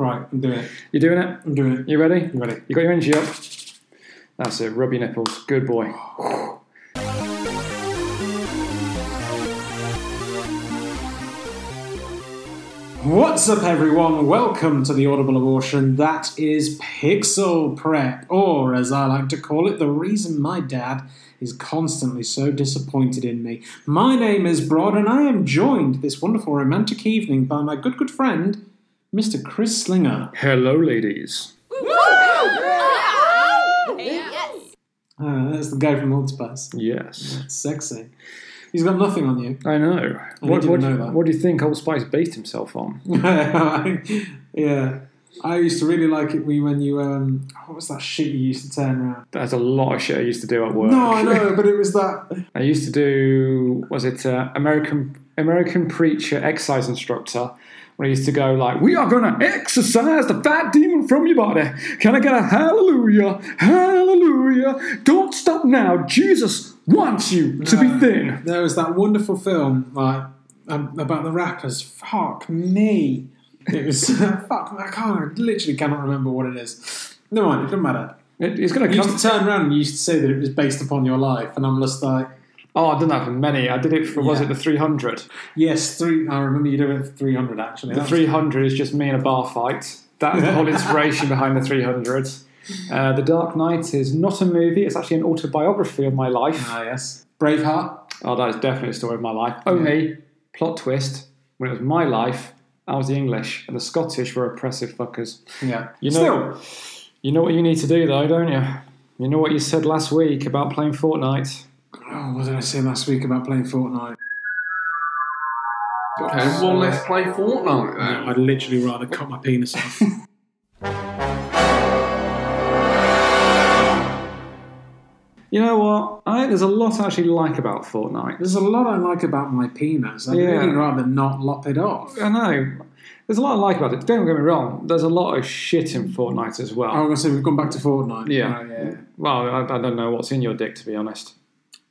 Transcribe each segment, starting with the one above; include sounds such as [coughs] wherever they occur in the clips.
Right, I'm doing it. You doing it? I'm doing it. You ready? You ready? You got your energy up? That's it. Rub your nipples. Good boy. What's up, everyone? Welcome to the Audible Abortion. That is Pixel Prep, or as I like to call it, the reason my dad is constantly so disappointed in me. My name is Brod, and I am joined this wonderful romantic evening by my good, good friend, Mr. Chris Slinger. Hello, ladies. Yes. Ah, that's the guy from Old Spice. Yes. Sexy. He's got nothing on you. I know. I What, didn't what, know that. what do you think Old Spice based himself on? [laughs] yeah. I used to really like it when when you um what was that shit you used to turn around? That's a lot of shit I used to do at work. No, I know, but it was that [laughs] I used to do was it uh, American American preacher exercise instructor when I used to go like we are gonna exercise the fat demon from your body. Can I get a hallelujah, hallelujah? Don't stop now. Jesus wants you to be thin. there was that wonderful film like um, about the rappers. Fuck me. It was [laughs] fuck. I can't. I literally cannot remember what it is. No mind. It doesn't matter. It- it's gonna come. You used to turn around and you used to say that it was based upon your life, and I'm just like, Oh, I've done that for many. I did it for was Yeah. it the three hundred? yes, three. I remember you doing it for 300 actually. The 300 is just me in a bar fight. That's the whole inspiration behind the 300. Uh, the Dark Knight is not a movie, it's actually an autobiography of my life. Ah, yes. Braveheart. Oh, that is definitely a story of my life. Only, plot twist, when it was my life, I was the English, and the Scottish were oppressive fuckers. Yeah. You know, you know what you need to do, though, don't you? You know what you said last week about playing Fortnite? Oh, what did I say last week about playing Fortnite? Okay, well, uh, let's play Fortnite then. I'd literally rather cut my penis off. [laughs] You know what? I, there's a lot I actually like about Fortnite. There's a lot I like about my penis. I'd Yeah. really rather not lop it off. I know. There's a lot I like about it. Don't get me wrong. There's a lot of shit in Fortnite as well. Oh, I was going to say we've gone back to Fortnite. Yeah. Right, yeah. Well, I, I don't know what's in your dick, to be honest.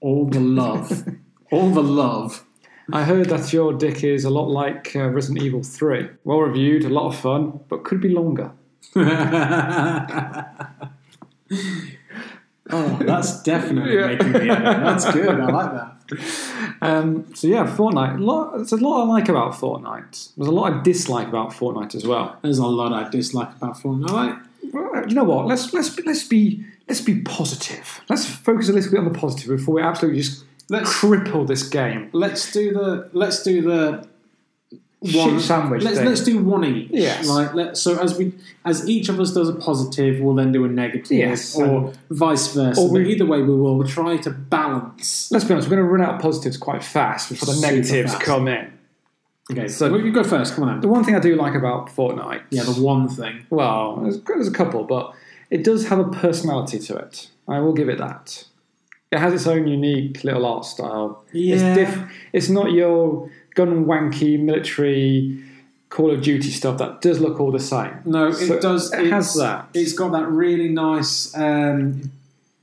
All the [laughs] love. All the love. I heard that your dick is a lot like uh, Resident Evil 3. Well reviewed, a lot of fun, but could be longer. [laughs] oh, that's definitely Yeah. making me. That's good. I like that. Um, so yeah, Fortnite. Lot, there's a lot I like about Fortnite. There's a lot I dislike about Fortnite as well. There's a lot I dislike about Fortnite. Well, You know what? Let's let's let's be let's be positive. Let's focus a little bit on the positive before we absolutely just Let's- cripple this game. let's do the. Let's do the. Shit sandwich Let's, thing. let's do one each. Yes. Right. Let, so as we as each of us does a positive, we'll then do a negative, Yes. or vice versa. Or we- either way, we will try to balance. Let's be honest. We're going to run out of positives quite fast before the negatives fast. come in. Okay. So- So you go first. Come on. The one thing I do like about Fortnite, Yeah, the one thing. well, there's, there's a couple, but it does have a personality to it. I will give it that. It has its own unique little art style. It's, Yeah. diff- it's not your gun wanky military Call of Duty stuff that does look all the same. No, it So does. It has that. It's got that really nice um,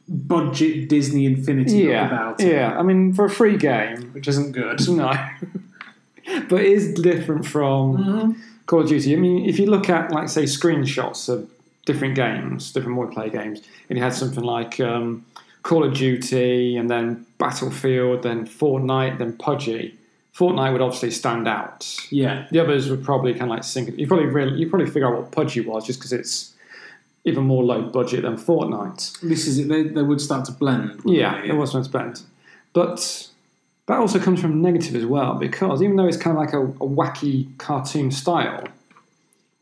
budget Disney Infinity look Yeah, about it, yeah. I mean, for a free game, which isn't good. [laughs] no, but it is different from Mm-hmm. Call of Duty. I mean, if you look at like say screenshots of different games, different multiplayer games, and you had something like um, Call of Duty, and then Battlefield, then Fortnite, then PUBG. Fortnite would obviously stand out. Yeah, The others would probably kind of like sink. You probably really, you probably figure out what PUBG was just because it's even more low budget than Fortnite. this is it. They, they would start to blend. Yeah, they? it was one spent. But that also comes from negative as well, because even though it's kind of like a, a wacky cartoon style,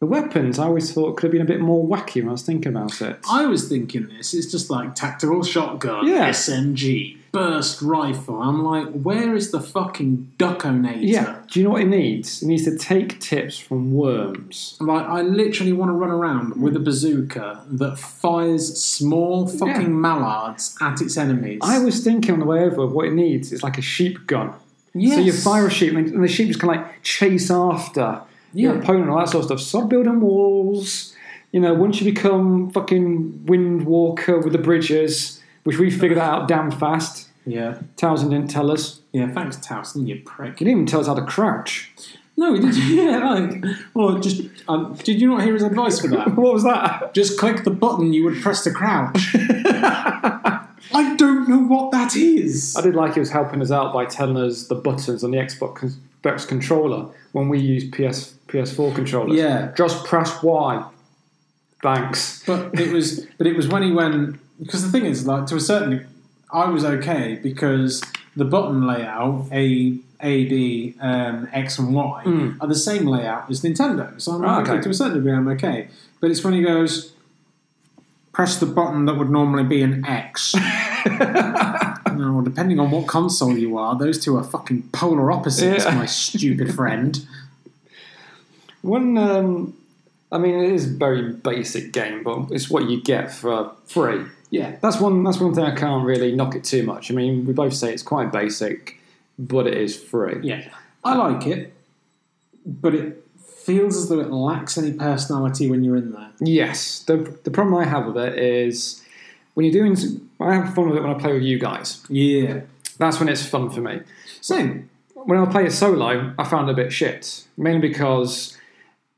the weapons I always thought could have been a bit more wacky when I was thinking about it. I was thinking this. It's just like tactical shotgun, Yeah. SMG, burst rifle. I'm like, where is the fucking duckonator? yeah, do you know what it needs? It needs to take tips from worms. Like, I literally want to run around with a bazooka that fires small fucking Yeah. mallards at its enemies. I was thinking on the way over, what it needs is like a sheep gun. yes. So you fire a sheep, and the sheep just kind of like chase after your Yeah. opponent, all that sort of stuff. Stop building walls. You know, once you become fucking wind walker with the bridges, which we figured out damn fast. Yeah. Towson didn't tell us. Yeah, thanks, Towson, you prick. He didn't even tell us how to crouch. No, No, did? [laughs] Yeah, like, well, just um, did you not hear his advice for that? [laughs] What was that? Just click the button you would press to crouch. [laughs] I don't know what that is. I did like he was helping us out by telling us the buttons on the Xbox Xbox controller when we use PS PS4 controllers. Yeah. Just press Y. Thanks. But it was, but it was when he went because the thing is, like to a certain, I was okay because the button layout A, A, B, um, X, and Y Mm. are the same layout as Nintendo. So I'm okay. okay. to a certain degree. I'm okay. But it's when he goes, press the button that would normally be an X. [laughs] [laughs] no, depending on what console you are, those two are fucking polar opposites, Yeah. my stupid [laughs] friend. One, um, I mean, it is a very basic game, but it's what you get for free. Yeah. That's one. That's one thing I can't really knock it too much. I mean, we both say it's quite basic, but it is free. Yeah, I like it, but it feels as though it lacks any personality when you're in there. Yes. The the problem I have with it is when you're doing. I have fun with it when I play with you guys. Yeah, That's when it's fun for me. same. When I play a solo, I found it a bit shit, mainly because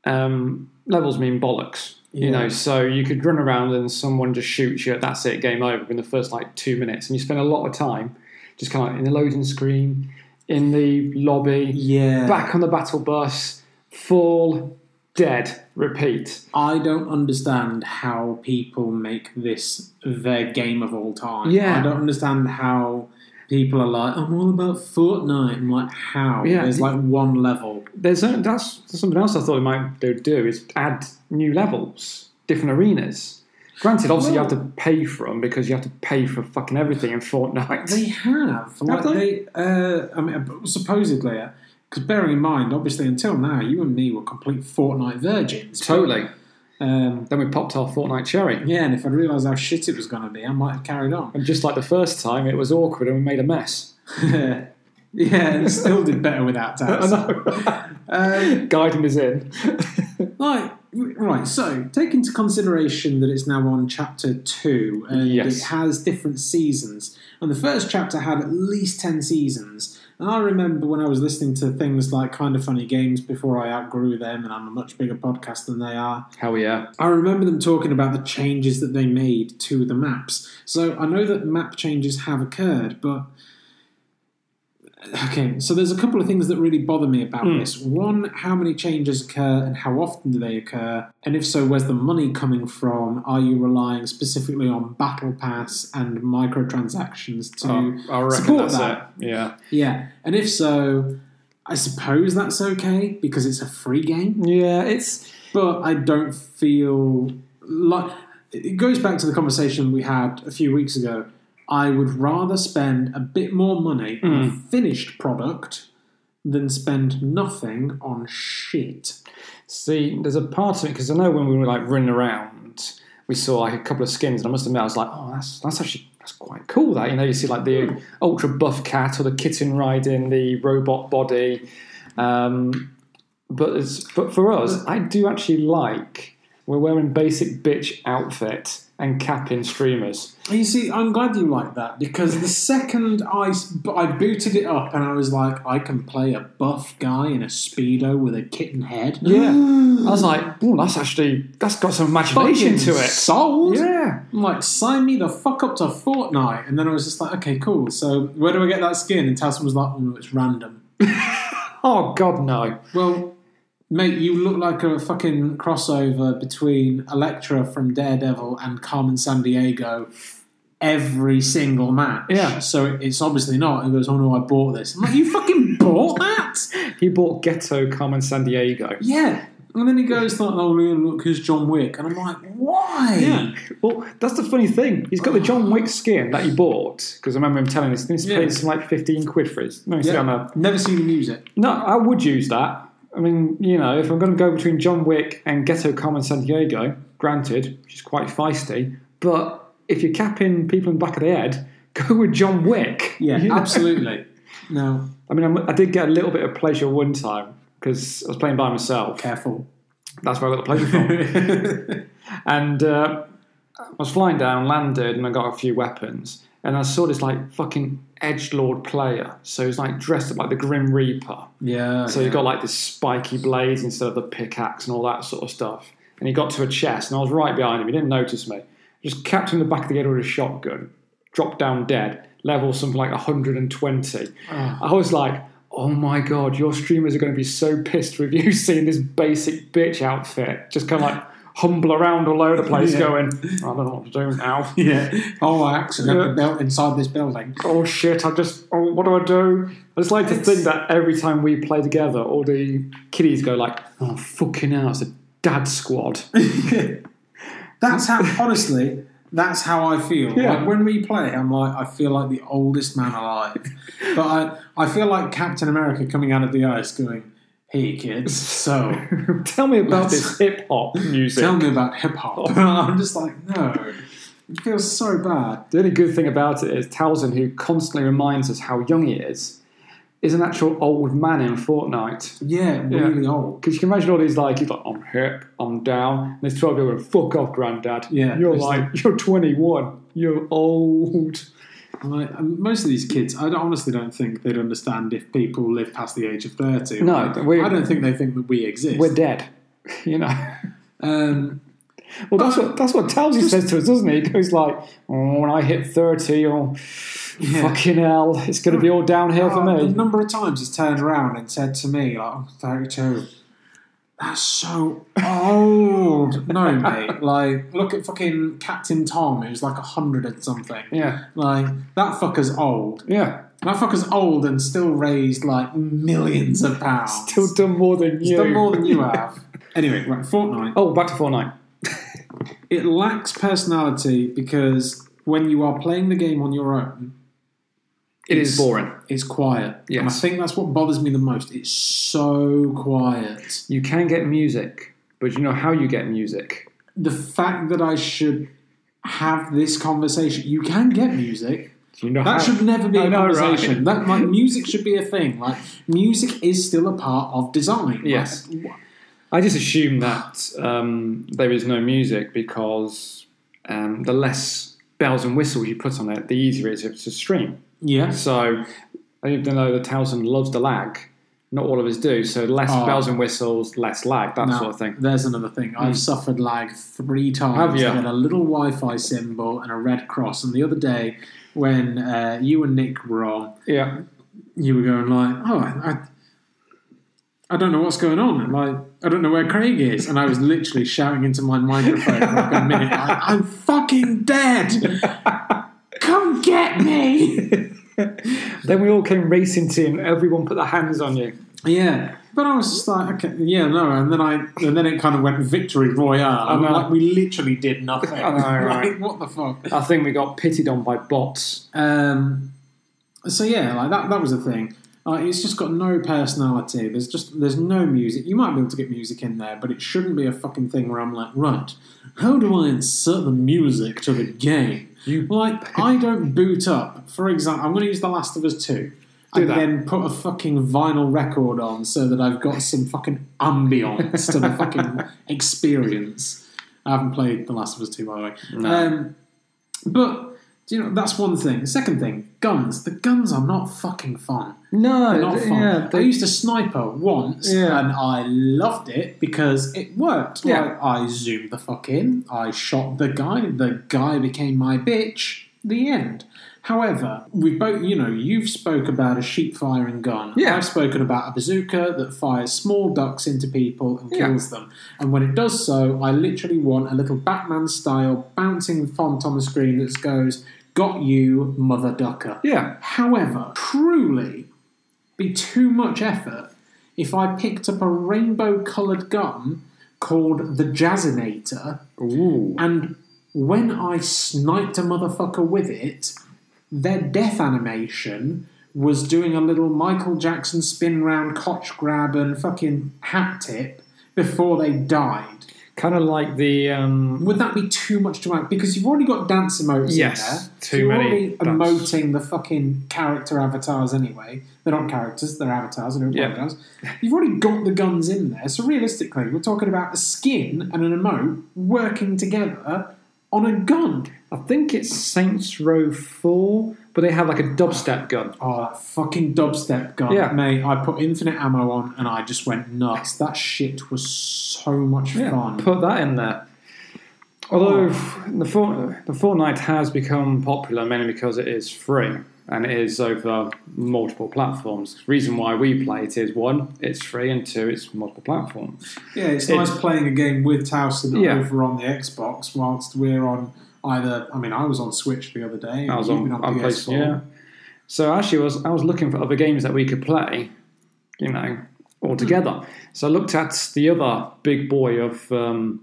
um, levels mean bollocks. You know, so you could run around and someone just shoots you. That's it, game over in the first like two minutes, and you spend a lot of time just kind of like in the loading screen, in the lobby, Yeah, back on the battle bus, fall, dead, repeat. I don't understand how people make this their game of all time. Yeah. I don't understand how people are like, I'm all about Fortnite. I'm like, how? Yeah. There's like one level. There's a, that's something else I thought they might do, do is add new levels, different arenas. Granted, obviously you have to pay for them because you have to pay for fucking everything in Fortnite. They have. Like they? they, uh, I mean, supposedly, because bearing in mind, obviously, until now, you and me were complete Fortnite virgins. totally. Um, Then we popped our Fortnite cherry. yeah, and if I'd realised how shit it was going to be, I might have carried on. And just like the first time, it was awkward and we made a mess. [laughs] yeah, and still did better without [laughs] I tabs. know. Um, Guiding us in. [laughs] Like, right, so take into consideration that it's now on chapter two and Yes. it has different seasons. And the first chapter had at least 10 seasons. And I remember when I was listening to things like Kind of Funny Games before I outgrew them, and I'm a much bigger podcast than they are. Hell yeah. I remember them talking about the changes that they made to the maps. So I know that map changes have occurred, but. Okay, so there's a couple of things that really bother me about Hmm. this. One, how many changes occur and how often do they occur? And if so, where's the money coming from? Are you relying specifically on Battle Pass and microtransactions to Oh, support that's that? it. Yeah. Yeah, and if so, I suppose that's okay because it's a free game Yeah, it's. but I don't feel like it goes back to the conversation we had a few weeks ago. I would rather spend a bit more money on a finished product than spend nothing on shit. See, there's a part of it because I know when we were like running around, we saw like a couple of skins, and I must admit, I was like, oh, that's that's actually that's quite cool. That you know, you see like the ultra buff cat or the kitten riding the robot body. Um, but it's, but for us, I do actually like we're wearing basic bitch outfit and capping streamers. You see, I'm glad you like that because the second I, I booted it up and I was like, I can play a buff guy in a speedo with a kitten head. Yeah, [gasps] I was like, oh, that's actually that's got some imagination Fucking to it. Sold. Yeah, I'm like, sign me the fuck up to Fortnite. And then I was just like, okay, cool. So where do I get that skin? And Towson was like, oh, it's random. [laughs] Oh God, no. Well, mate, you look like a fucking crossover between Elektra from Daredevil and Carmen Sandiego every single match. Yeah. So it's obviously not. He goes, oh no, I bought this. I'm like, you fucking bought that? [laughs] He bought Ghetto Carmen Sandiego. Yeah. And then he goes, like, oh, look, here's John Wick. And I'm like, why? Yeah. Well, that's the funny thing. He's got the John Wick skin that he bought because I remember him telling us this. Yeah. paid some like fifteen quid for it. No, see, Yeah. I'm a- Never seen him use it. no, I would use that. I mean, you know, if I'm going to go between John Wick and Ghetto Carmen Sandiego, granted, she's quite feisty, but if you're capping people in the back of the head, [laughs] go with John Wick. Yeah, You know? absolutely. [laughs] No, I mean, I did get a little bit of pleasure one time because I was playing by myself. careful. That's where I got the pleasure from. [laughs] And uh, I was flying down, landed, and I got a few weapons. And I saw this like fucking edge lord player, so he's like dressed up like the Grim Reaper. Yeah. So yeah. he got like this spiky blades instead of the pickaxe and all that sort of stuff. And he got to a chest, and I was right behind him. He didn't notice me. Just capped him in the back of the head with a shotgun, dropped down dead, level something like 120. Ah. I was like, oh my god, your streamers are going to be so pissed with you [laughs] seeing this basic bitch outfit. Just kind of like humble around all over the place, Yeah. going, I don't know what to do now. [laughs] Yeah. Oh, I accidentally Yeah. built inside this building. oh shit, I just, oh, what do I do? I just like to It's- think that every time we play together, all the kiddies go like, oh, fucking hell, it's a dad squad. [laughs] That's how, [laughs] honestly, that's how I feel. Yeah. Like when we play, I'm like, I feel like the oldest man alive. but I, I feel like Captain America coming out of the ice going, hey kids, so [laughs] Tell me about this [laughs] hip hop music. tell me about hip hop. [laughs] Oh. I'm just like, no. It feels so bad. The only good thing about it is Towson, who constantly reminds us how young he is, is an actual old man in Fortnite. Yeah, really old. Because you can imagine all these like, he's like, I'm hip, I'm down. And there's 12 people going, fuck off, granddad. Yeah, You're it's like, you're 21. You're old. Like, most of these kids, I don't- honestly don't think they'd understand if people live past the age of 30. No, Like, I don't think they think that we exist. We're dead. [laughs] You know? um, Well, that's what that's what Towsy says to us, doesn't he? He goes like, oh, when I hit 30, oh, Yeah. fucking hell, it's going to be all downhill for Oh, me. A number of times he's turned around and said to me, like, oh, 32. That's so old. no, mate. Like, look at fucking Captain Tom, who's like a 100 and something. Yeah, Like, that fucker's old. yeah. That fucker's old and still raised like millions of pounds. Still done more than you. done more than you [laughs] have. anyway, right, Fortnite. Oh, back to Fortnite. It lacks personality because when you are playing the game on your own, It is boring. it's quiet. And I think that's what bothers me the most. It's so quiet. You can get music, but you know how you get music. The fact that I should have this conversation, you can get music. You know That how? should never be I a know, right? conversation. That like music should be a thing. Like music is still a part of design. Like, Yes. I just assume that um, there is no music because um, the less bells and whistles you put on it, the easier it is to stream. Yes. So, even though the Towson loves the lag, not all of us do. So, less Oh. bells and whistles, less lag, that sort of thing. There's another thing. I've suffered lag three times. I had a little Wi-Fi symbol and a red cross. And the other day, when uh, you and Nick were on, Yeah. you were going like, "Oh, I, I don't know what's going on. Like, I don't know where Craig is." And I was literally shouting into my microphone for like a minute. Like, I'm fucking dead. [laughs] Come get me. [laughs] Then we all came racing to you and everyone put their hands on you. Yeah, but I was just like, okay, yeah, no, and then I, and then it kind of went victory royale. I know. Like we literally did nothing. [laughs] I know, [laughs] right. like what the fuck? I think we got pitted on by bots. Um, so yeah, like that. That was the thing. Uh, it's just got no personality. There's just there's no music. You might be able to get music in there, but it shouldn't be a fucking thing where I'm like, right, how do I insert the music to the game? You- like I don't boot up. For example, I'm going to use The Last of Us Two. Do and that. then put a fucking vinyl record on so that I've got some fucking ambience to the fucking [laughs] experience. I haven't played The Last of Us 2, by the way. No. Um, but, you know, that's one thing. Second thing, guns. The guns are not fucking fun. No, They're not fun. yeah, I they, used a sniper once Yeah. and I loved it because it worked. Yeah. Like, I zoomed the fuck in, I shot the guy, the guy became my bitch, the end. However, we both, you know, you've spoke about a sheep firing gun. Yeah. I've spoken about a bazooka that fires small ducks into people and Yeah. kills them. And when it does so, I literally want a little Batman style bouncing font on the screen that goes, Got you, mother ducker. yeah, However, truly be too much effort if I picked up a rainbow coloured gun called the Jazzinator ooh, and when I sniped a motherfucker with it, their death animation was doing a little Michael Jackson spin round crotch grab and fucking hat tip before they died. kind of like the um, Would that be too much to add? Because you've already got dance emotes Yes, in there. too you're many already dance. emoting the fucking character avatars anyway. They're not characters, they're avatars. I don't Yeah. You've already got the guns in there. So realistically, we're talking about a skin and an emote working together on a gun. I think it's Saints Row 4, but they have like a dubstep gun. Oh, that fucking dubstep gun, Yeah. mate! I put infinite ammo on, and I just went nuts. That shit was so much fun. Put that in there. Although oh. the For- the Fortnite has become popular mainly because it is free and it is over multiple platforms. The reason why we play it is one, it's free, and two, it's multiple platforms. Yeah, it's It- nice playing a game with Towson Yeah. over on the Xbox, whilst we're on either. I mean, I was on Switch the other day. I was on, been on PS4. PS4. Yeah. So actually, I was I was looking for other games that we could play, you know, all together. So I looked at the other big boy of um,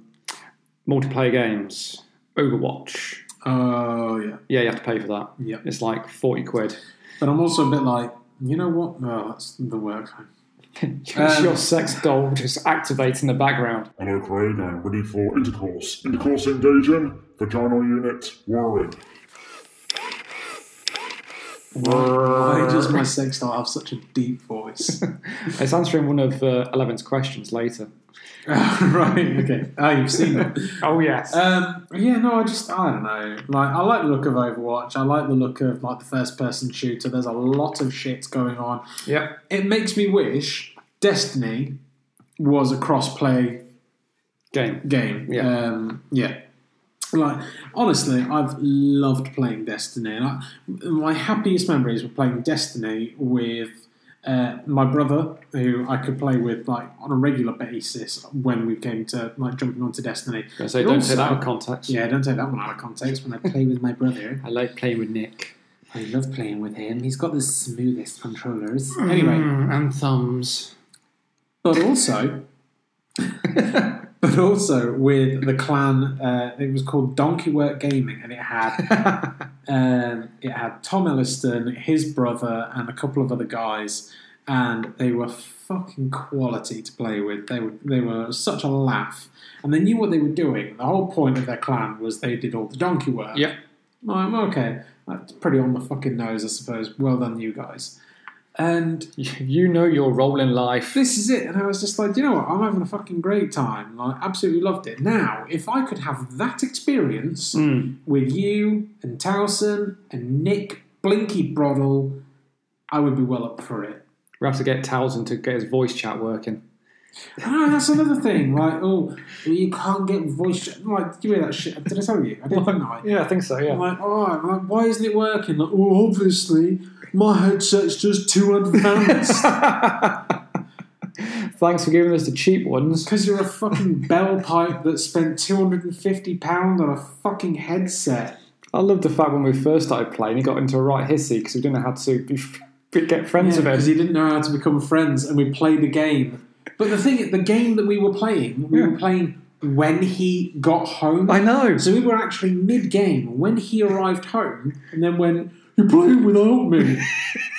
multiplayer games, Overwatch. Oh yeah, Yeah, you have to pay for that. yeah. It's like forty quid. But I'm also a bit like, you know what? No, that's the work phone. [laughs] Just Um, your sex doll just activate in the background. Hello, Craig. I'm ready for intercourse. Intercourse engaging. Vaginal unit whirring. Why does my sex doll have such a deep voice? [laughs] It's answering one of uh, Eleven's questions later. [laughs] right. Okay. Oh, you've seen it. [laughs] Oh yes. Um, yeah, no, I just I don't know. Like, I like the look of Overwatch. I like the look of like the first-person shooter. There's a lot of shit going on. yep. It makes me wish Destiny was a cross-play Game. game. Yeah. Um, yeah. Like honestly, I've loved playing Destiny. And I, my happiest memories were playing Destiny with uh, my brother, who I could play with like on a regular basis when we came to like jumping onto Destiny. I say But don't also- take that out of context. Yeah, don't take that one out of context. When I play with my brother, [laughs] I like playing with Nick. I love playing with him. He's got the smoothest controllers. Anyway, Mm, and thumbs. but also, but also with the clan. Uh, it was called Donkey Work Gaming, and it had [laughs] um, it had Tom Elliston, his brother, and a couple of other guys, and they were fucking quality to play with. They were they were such a laugh, and they knew what they were doing. The whole point of their clan was they did all the donkey work. Yep. I'm okay. That's pretty on the fucking nose, I suppose. Well done, you guys. And [laughs] You know your role in life. this is it. And I was just like, you know what? I'm having a fucking great time. I absolutely loved it. Now, if I could have that experience Mm. with you and Towson and Nick Blinky Broddle, I would be well up for it. We have to get Towson to get his voice chat working. Ah, that's another thing. Like, oh, you can't get voice. chat. Like, you hear that shit? Did I tell you? I didn't, didn't I? Yeah, I think so. I'm Yeah. like, oh, I'm like, why isn't it working? Like, oh, obviously, my headset's just too advanced. [laughs] Thanks for giving us the cheap ones. Because you're a fucking bell pipe that spent £250 on a fucking headset. I love the fact when we first started playing, he got into a right hissy because we didn't know how to be, get friends with Because he didn't know how to become friends, and we played a game. But the thing, the game that we were playing, we Yeah. were playing when he got home. I know. So we were actually mid game when he arrived home, and then when you're playing without me.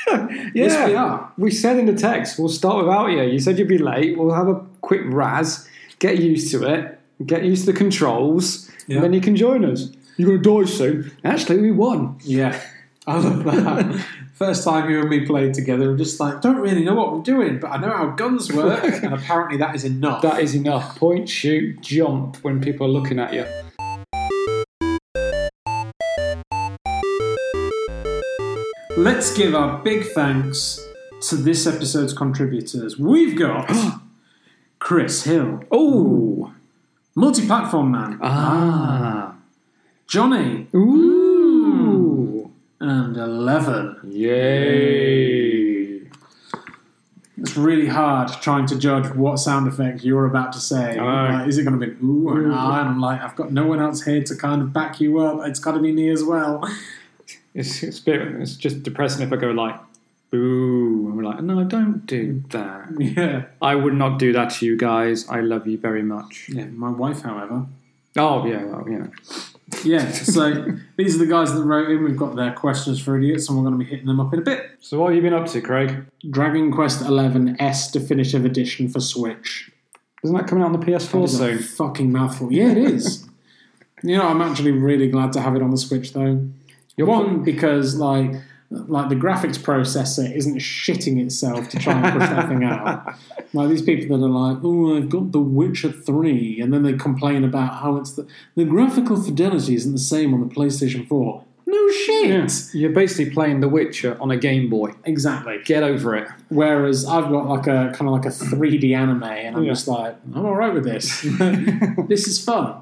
yeah, [laughs] Yes, we are. We said in the text, we'll start without you. You said you'd be late. We'll have a quick raz, get used to it, get used to the controls, Yeah. and then you can join us. You're going to die soon. Actually, we won. Yeah, [laughs] I love that. [laughs] First time you and me played together, I'm just like, don't really know what we're doing, but I know how guns work, and apparently that is enough. That is enough. Point, shoot, jump when people are looking at you. Let's give our big thanks to this episode's contributors. We've got [gasps] Chris Hill, Oh. multi-platform man, Ah. Johnny, Ooh. and Eleven. Yay. It's really hard trying to judge what sound effect you're about to say. Like, is it going to be ooh or ah? And I'm like, I've got no one else here to kind of back you up. It's got to be me as well. It's, it's, bit, it's just depressing if I go like, boo. And we're like, no, don't do that. [laughs] Yeah. I would not do that to you guys. I love you very much. Yeah. My wife, however. Oh, yeah, well, yeah. Yeah. So [laughs] these are the guys that wrote in. We've got their questions for idiots, and we're going to be hitting them up in a bit. So, what have you been up to, Craig? Dragon Quest XI S Definitive Edition for Switch. Isn't that coming out on the PS4 It's a soon? fucking mouthful. Yeah, it is. [laughs] you know, I'm actually really glad to have it on the Switch though. You're One because like like the graphics processor isn't shitting itself to try and push that thing out. [laughs] Like these people that are like, oh, I've got The Witcher 3, and then they complain about how it's the, the graphical fidelity isn't the same on the PlayStation 4. No shit! You're basically playing The Witcher on a Game Boy. Exactly. Get over it. Whereas I've got like a kind of like a 3D anime, and I'm Yeah. just like, I'm all right with this. [laughs] this is fun.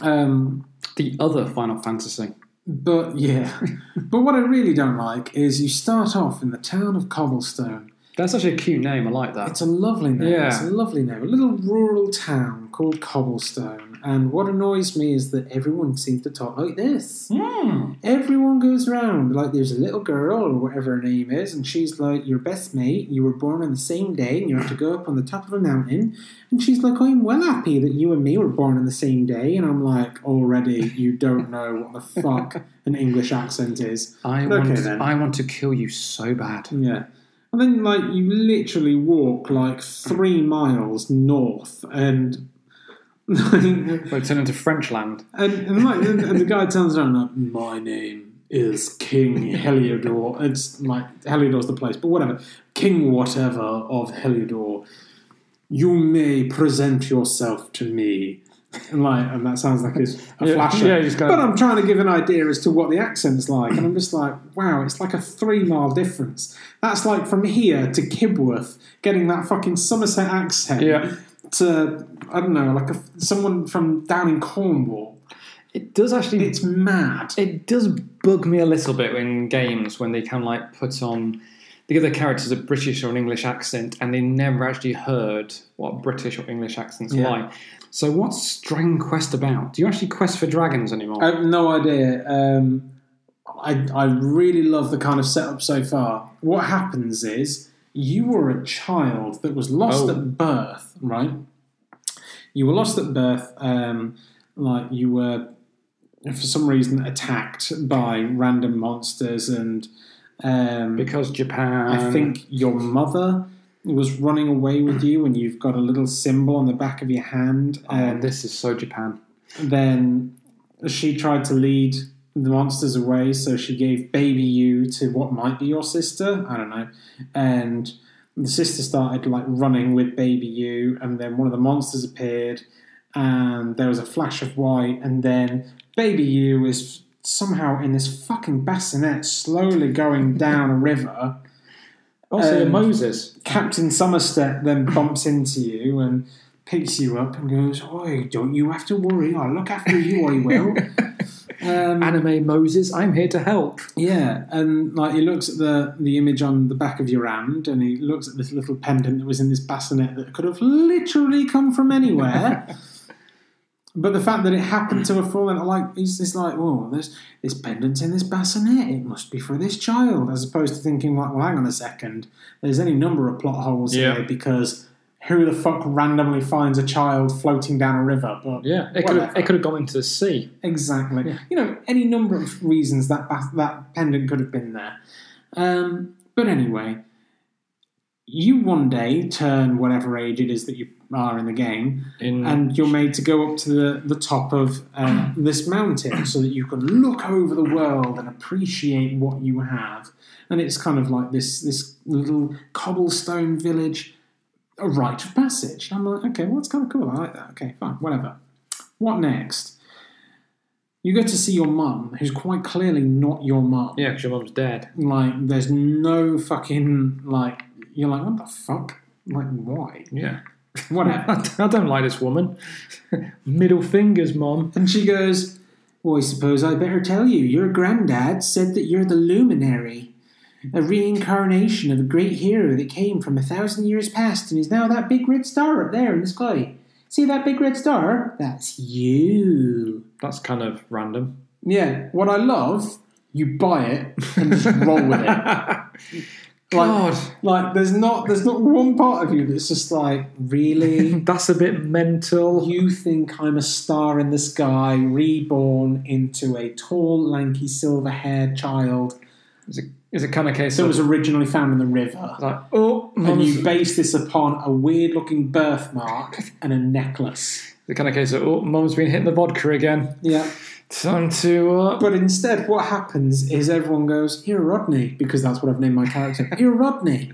Um, The other Final Fantasy. But yeah, [laughs] but what I really don't like is you start off in the town of Cobblestone. That's actually a cute name. I like that. It's a lovely name. Yeah. It's a lovely name. A little rural town called Cobblestone. And what annoys me is that everyone seems to talk like this. Hmm. Everyone goes around like there's a little girl or whatever her name is, and she's like your best mate. You were born on the same day, and you have to go up on the top of a mountain. And she's like, I'm well happy that you and me were born on the same day. And I'm like, already you don't know what the fuck an English accent is. I Okay, want. then. I want to kill you so bad. Yeah. And then, like, you literally walk like three miles north, and and, But turn into French land. and, like, and, and the guy turns around like, "My name is King Heliodor." It's like Heliodor's the place, but whatever. King whatever of Heliodor, you may present yourself to me. And like, and that sounds like it's a Yeah, flasher. yeah, he's got- but I'm trying to give an idea as to what the accent's like, and I'm just like, wow, it's like a three mile difference. That's like from here to Kibworth, getting that fucking Somerset accent Yeah. To I don't know, like a, someone from down in Cornwall. It does actually. It's mad. It does bug me a little bit in games when they kind of like put on. They give their characters a British or an English accent, and they never actually heard what British or English accents Yeah. are like. So, what's Dragon Quest about? Do you actually quest for dragons anymore? I have no idea. Um, I I really love the kind of setup so far. What happens is you were a child that was lost Oh. at birth, right? You were lost at birth. Um, like you were, for some reason, attacked by random monsters, and um, because Japan. I think your mother was running away with you, and you've got a little symbol on the back of your hand. Oh, And this is so Japan. then she tried to lead the monsters away, so she gave baby you to what might be your sister. I don't know. And the sister started like running with baby you, and then one of the monsters appeared, and there was a flash of white, and then baby you is somehow in this fucking bassinet slowly going [laughs] down a river. Also, Um, Moses. Captain Somerset then bumps into you and picks you up and goes, Oi, don't you have to worry, I'll look after you, I will. [laughs] um, Anime Moses, I'm here to help. yeah, and like he looks at the, the image on the back of your hand and he looks at this little pendant that was in this bassinet that could have literally come from anywhere. [laughs] But the fact that it happened to have fallen, like he's just like, oh, there's this pendant's in this bassinet. It must be for this child, as opposed to thinking like, well, hang on a second. There's any number of plot holes Yeah. here because who the fuck randomly finds a child floating down a river? But Yeah, it could have, it could have gone into the sea. Exactly. You know, any number of reasons that that pendant could have been there. Um, but anyway, you one day turn whatever age it is that you are in the game, In and you're made to go up to the, the top of uh, [clears throat] this mountain so that you can look over the world and appreciate what you have. And it's kind of like this this little cobblestone village, a rite of passage. I'm like, okay, well, that's kind of cool. I like that. Okay, fine, whatever. What next? You go to see your mum, who's quite clearly not your mum. yeah, because your mum's dead. Like, there's no fucking like. You're like, what the fuck? Like, why? Yeah. [laughs] Whatever. [laughs] I don't like this woman. [laughs] Middle fingers, mom. And she goes, Well, I suppose I better tell you. Your granddad said that you're the luminary, a reincarnation of a great hero that came from a thousand years past and is now that big red star up there in the sky. See that big red star? That's you. That's kind of random. Yeah, what I love, you buy it and just roll with it. [laughs] God, Like, there's not there's not one part of you that's just like, really? [laughs] that's a bit mental. You think I'm a star in the sky, reborn into a tall, lanky, silver haired child Is it, is it kind of case that of was originally found in the river? like, oh, And you base this upon a weird looking birthmark [laughs] and a necklace. the kind of case of oh, mum's been hitting the vodka again. Yeah. Time to. Uh, But instead, what happens is everyone goes, Here, Rodney, because that's what I've named my character. Here, Rodney.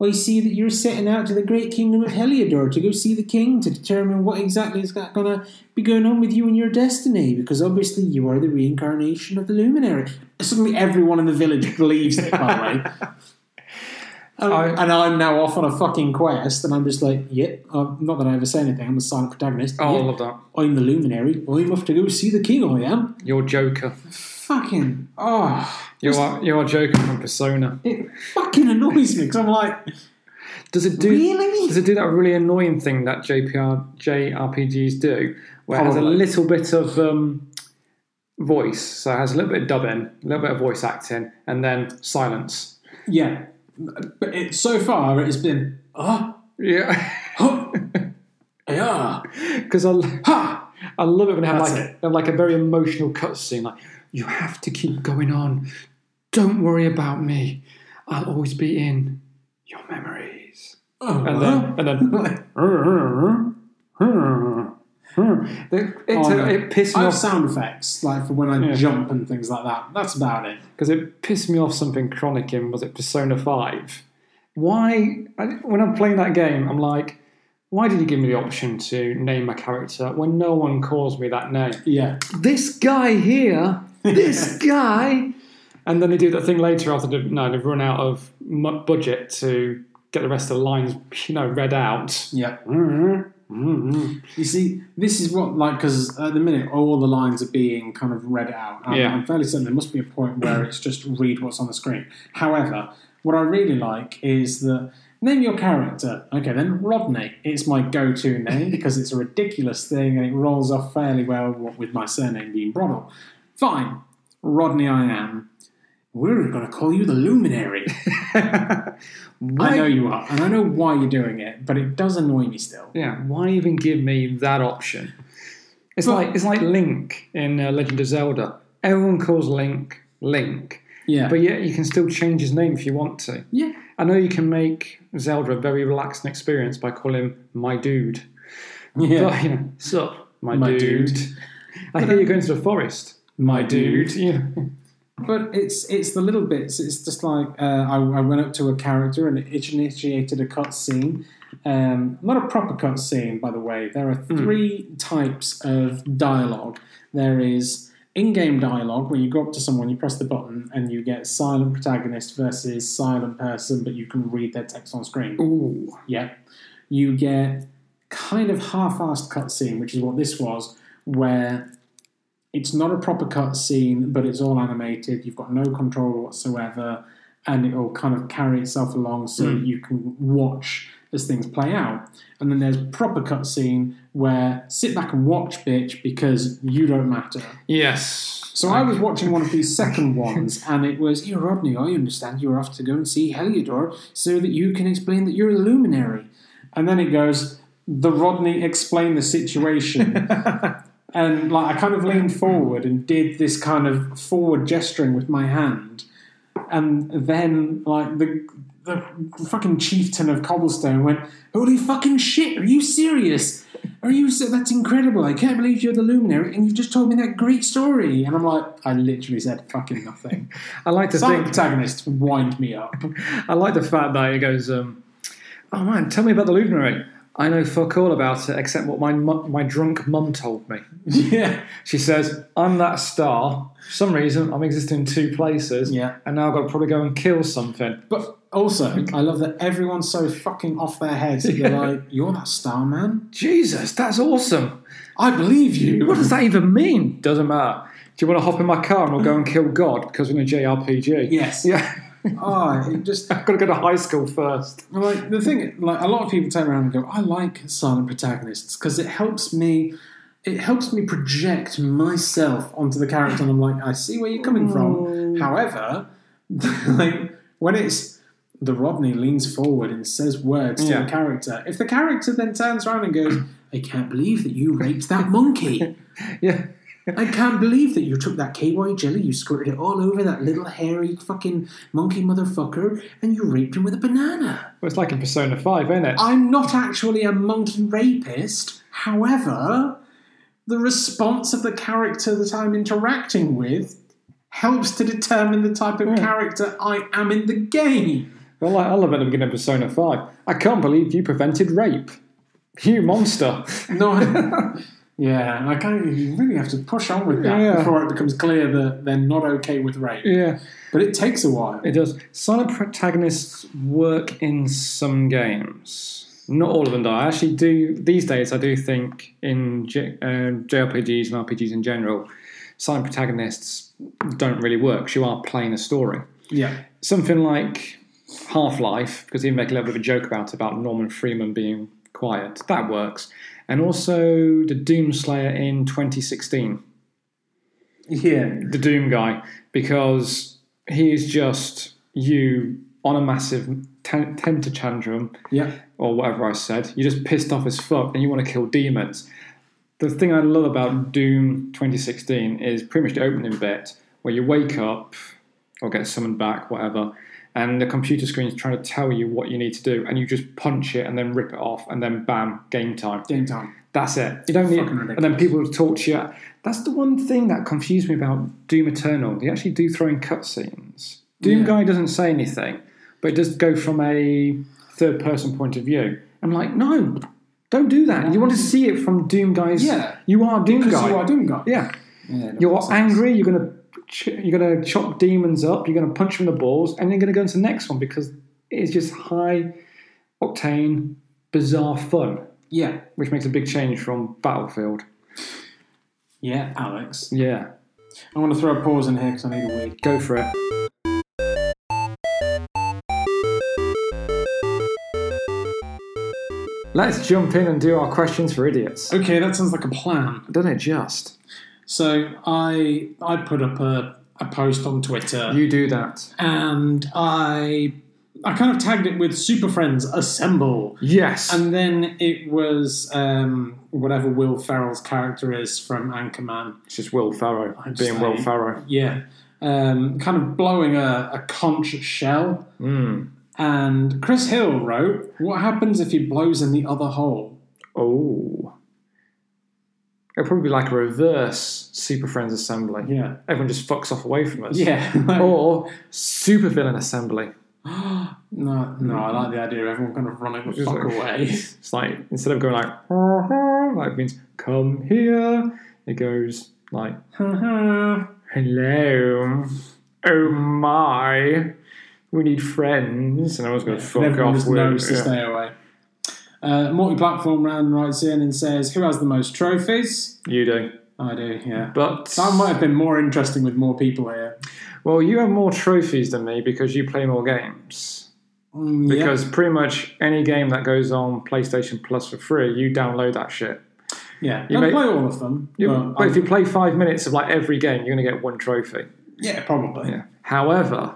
I see that you're setting out to the great kingdom of Heliodor to go see the king to determine what exactly is going to be going on with you and your destiny, because obviously you are the reincarnation of the luminary. Suddenly, everyone in the village [laughs] believes it, by the way. [laughs] Um, I- and I'm now off on a fucking quest, and I'm just like, yep, uh, not that I ever say anything, I'm a silent protagonist. oh, I love that. I'm the luminary. I'm off to go see the king, I am. You're Joker. Fucking, oh. You are you are Joker from Persona. It fucking annoys me because I'm like, Does it do? Really? Does it do that really annoying thing that JPR JRPGs do, where it has a Probably. little bit of um, voice, so it has a little bit of dubbing, a little bit of voice acting, and then silence. yeah. But it, so far, it's been, oh, Yeah, [laughs] yeah, because I ha. I love it when they have That's like it. they have like a very emotional cutscene, like you have to keep going on. Don't worry about me. I'll always be in your memories. Oh, And then and then. [laughs] It, it, Oh, no. it pissed I me have off sound effects like for when I Yeah. jump and things like that. That's about it. because it pissed me off something chronic in was it Persona Five? Why I, when I'm playing that game, I'm like, why did you give me the option to name my character when no one calls me that name? Yeah, This guy here, this guy, and then they do that thing later after they, no, they've run out of budget to get the rest of the lines, you know, read out. yeah. Mm-hmm. You see, this is what like because at the minute all the lines are being kind of read out. I'm, Yeah. I'm fairly certain there must be a point where it's just read what's on the screen. However, what I really like is that name your character. Okay, then Rodney. It's my go-to name because it's a ridiculous thing and it rolls off fairly well with my surname being Broddle. Fine, Rodney, I am. We're going to call you the Luminary. [laughs] I know you are, and I know why you're doing it, but it does annoy me still. Yeah, why even give me that option? It's But- like it's like Link in uh, Legend of Zelda. Everyone calls Link Link, Yeah, but yet you can still change his name if you want to. yeah. I know you can make Zelda a very relaxing experience by calling him my dude. Yeah. But, you know, sup, my, My dude. dude. I hear you're going to the forest. My Dude, yeah. But it's it's the little bits. It's just like uh, I, I went up to a character and it initiated a cutscene. Um, not a proper cutscene, by the way. There are three types of dialogue. There is in-game dialogue where you go up to someone, you press the button, and you get silent protagonist versus silent person, but you can read their text on screen. Ooh. Yeah. You get kind of half-assed cutscene, which is what this was, where it's not a proper cutscene, but it's all animated. You've got no control whatsoever, and it'll kind of carry itself along so Hmm. you can watch as things play out. And then there's proper cutscene where sit back and watch, bitch, because you don't matter. Yes. So I was watching one of these second ones, [laughs] and it was, "Here, Rodney, I understand you're off to go and see Heliodor so that you can explain that you're a luminary." And then it goes, "The Rodney explain the situation," [laughs] and like I kind of leaned forward and did this kind of forward gesturing with my hand, and then like the the fucking chieftain of Cobblestone went, "Holy fucking shit! Are you serious? Are you? se- That's incredible! I can't believe you're the luminary, and you've just told me that great story." And I'm like, I literally said fucking nothing. [laughs] I like to Some think protagonist wind me up. [laughs] I like the fact that he goes, um, "Oh man, tell me about the luminary." I know fuck all about it except what my my drunk mum told me. yeah, She says, "I'm that star. For some reason, I'm existing in two places, Yeah. and now I've got to probably go and kill something." but also I love that everyone's so fucking off their heads. that They're [laughs] like, "You're that star man. Jesus, that's awesome. I believe you." What does that even mean? Doesn't matter. Do you want to hop in my car and we'll go and kill God because we're in a JRPG? Yes. Yeah. Oh, it just [laughs] I've got to go to high school first. Like the thing, like a lot of people turn around and go, "I like silent protagonists because it helps me, it helps me project myself onto the character." And I'm like, "I see where you're coming from." However, [laughs] like when it's the Rodney leans forward and says words to the character, if the character then turns around and goes, "I can't believe that you raped that monkey." [laughs] Yeah. I can't believe that you took that KY jelly, you squirted it all over that little hairy fucking monkey motherfucker, and you raped him with a banana. Well, it's like in Persona 5, isn't it? I'm not actually a monkey rapist. However, the response of the character that I'm interacting with helps to determine the type of character I am in the game. Well, I love the beginning of Persona 5. I can't believe you prevented rape. You monster. No, [laughs] [laughs] Yeah, I can't. You really have to push on with that Yeah. before it becomes clear that they're not okay with rape. yeah, But it takes a while. it does. Silent protagonists work in some games. Not all of them do. I actually do, these days, I do think in J, uh, JRPGs and RPGs in general, silent protagonists don't really work you are playing a story. Yeah, something like Half Life, because he make a little bit of a joke about it, about Gordon Freeman being quiet. That works. And also the Doom Slayer in 2016, yeah, the Doom guy, because he is just you on a massive temper tantrum, yeah, or whatever I said. You're just pissed off as fuck and you want to kill demons. The thing I love about Doom 2016 is pretty much the opening bit where you wake up or get summoned back, whatever, and the computer screen is trying to tell you what you need to do, and you just punch it and then rip it off, and then bam, game time. game time. That's it. You don't need, Fucking and then people will talk to you. That's the one thing that confused me about Doom Eternal. They actually do throw in cutscenes. Doom Yeah. guy doesn't say anything, but it does go from a third person point of view. I'm like, no, don't do that. You want to see it from Doom guy's. Yeah. you are Doom Because guy. you are Doom guy. Yeah, Yeah, you're makes sense. angry. You're gonna ch- you're gonna chop demons up. You're gonna punch them in the balls, and you're gonna go into the next one because it's just high octane, bizarre fun, Yeah, which makes a big change from Battlefield. yeah, Alex. Yeah, I want to throw a pause in here because I need a wee. go for it. Let's jump in and do our questions for idiots. Okay, that sounds like a plan. Doesn't it just? So I I put up a, a post on Twitter You do that. and I I kind of tagged it with Super Friends Assemble. Yes. And then it was um, whatever Will Ferrell's character is from Anchorman. it's just Will I'd being Will Ferrell. Yeah. Um, kind of blowing a, a conch shell. Mm. And Chris Hill wrote, What happens if he blows in the other hole? Oh. It'll probably be like a reverse Super Friends assembly. Yeah. Everyone just fucks off away from us. Yeah. [laughs] Or super villain assembly. [gasps] no, no, I like the idea of everyone kind of running the fuck like- away. [laughs] It's like instead of going like [laughs] like it means come here, it goes like hello. Oh my. We need friends. And everyone's going to fuck everyone off just with knows to yeah. stay away. Uh, multi-platform round writes in and says, "Who has the most trophies?" You do. I do, yeah. But That might have been more interesting with more people here. well, you have more trophies than me because you play more games. Mm, yeah. Because pretty much any game that goes on PlayStation Plus for free, you download that shit. yeah, you may- play all of them. You, but but if you play five minutes of like every game, you're going to get one trophy. yeah, probably. Yeah. However,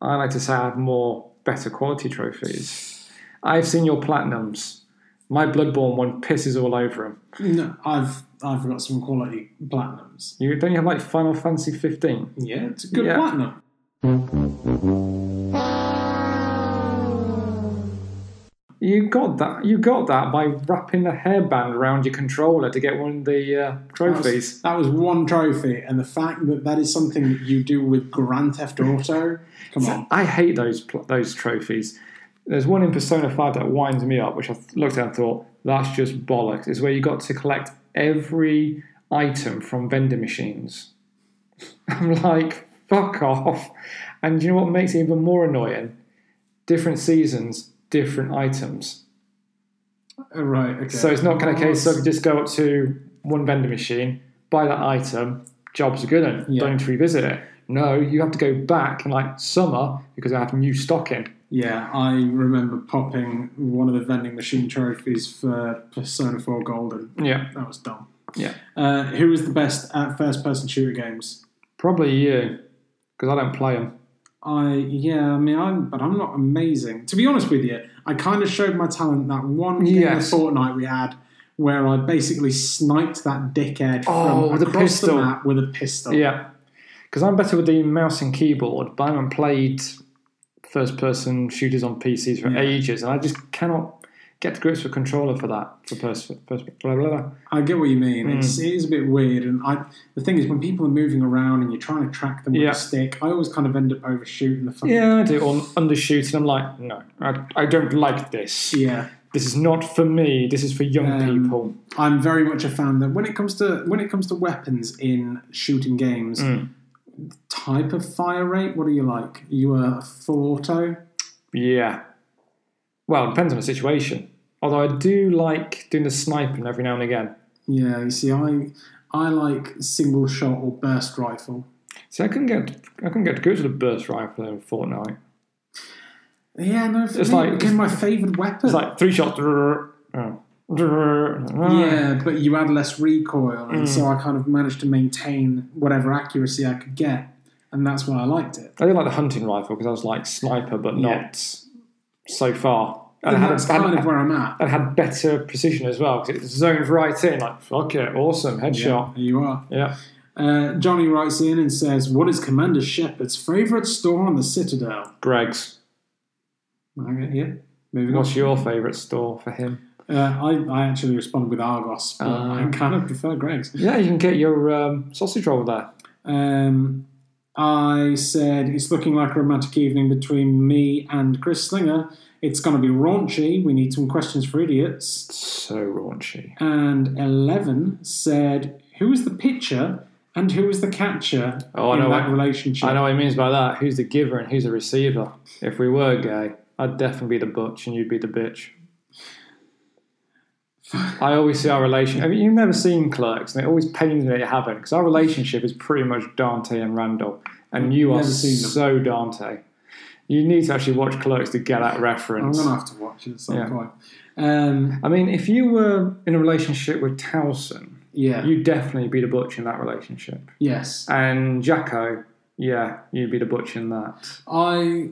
I like to say I have more better quality trophies. I've seen your platinums. My Bloodborne one pisses all over them. No, I've I've got some quality platinums. You don't you have like Final Fantasy 15? Yeah, it's a good Yeah. platinum. You got that. You got that by wrapping a hairband around your controller to get one of the uh, That was, trophies. that was one trophy, and the fact that that is something that you do with Grand Theft Auto. Come on. I hate those those trophies. There's one in Persona 5 that winds me up, which I looked at and thought, that's just bollocks. Is where you got to collect every item from vending machines. [laughs] I'm like, fuck off. And you know what makes it even more annoying? Different seasons, different items. Uh, Right. Okay. So it's not kind of case of just go up to one vending machine, buy that item, job's a good one, Yeah. don't revisit it. No, you have to go back in like summer because I have new stock in. Yeah, I remember popping one of the vending machine trophies for Persona 4 Golden. Yeah, That was dumb. yeah. Uh, who was the best at first-person shooter games? Probably you, because I don't play them. I yeah, I mean, I'm but I'm not amazing. To be honest with you, I kind of showed my talent that one game Yes. of Fortnite we had, where I basically sniped that dickhead Oh, from with a across pistol. the map with a pistol. Yeah, because I'm better with the mouse and keyboard, but I haven't played first person shooters on PCs for Yeah. ages, and I just cannot get to grips with controller for that for pers- pers- blah, blah, blah. I get what you mean. Mm. It's, it is a bit weird, and I the thing is when people are moving around and you're trying to track them with Yeah. a stick, I always kind of end up overshooting the fucking Yeah, I do or undershooting. I'm like, no, I, I don't like this. yeah. This is not for me. This is for young Um, people. I'm very much a fan that when it comes to when it comes to weapons in shooting games, Mm. Type of fire rate. What are you like? Are you a full auto? Yeah. Well, it depends on the situation. Although I do like doing the sniping every now and again. Yeah, you see, I I like single shot or burst rifle. So I can get I can get to grips with a burst rifle in Fortnite. Yeah, no, for It's me, like- it became my favourite weapon. It's like three shots. Oh. Yeah, but you had less recoil, and Mm. so I kind of managed to maintain whatever accuracy I could get, and that's why I liked it. I didn't like the hunting rifle because I was like sniper, but Yeah. not so far. And I had, that's had- kind of where I'm at. and had better precision as well because it zoned right in. Like fuck it, awesome Yeah, headshot. there you are. Yeah. Uh, Johnny writes in and says, "What is Commander Shepard's favourite store on the Citadel?" Greggs. Okay, yeah. Moving What's on. your favourite store for him? Uh, I, I actually responded with Argos, but. I kind of prefer Greggs. Yeah, you can get your um, sausage roll there. Um, I said it's looking like a romantic evening between me and Chris Slinger. It's going to be raunchy. We need some questions for idiots. So raunchy. And Eleven said, "Who is the pitcher and who is the catcher Oh, in that what- relationship?" I know what he means by that. Who's the giver and who's the receiver? If we were gay, I'd definitely be the butch and you'd be the bitch. I always see our relationship. I mean, you've never seen Clerks, and it always pains me that you haven't, because our relationship is pretty much Dante and Randall, and you are Never seen them. so Dante. You need to actually watch Clerks to get that reference. I'm to have to watch it at some Yeah. point. Um, I mean, if you were in a relationship with Towson, yeah. you'd definitely be the butch in that relationship. yes. And Jacko, yeah, you'd be the butch in that. I.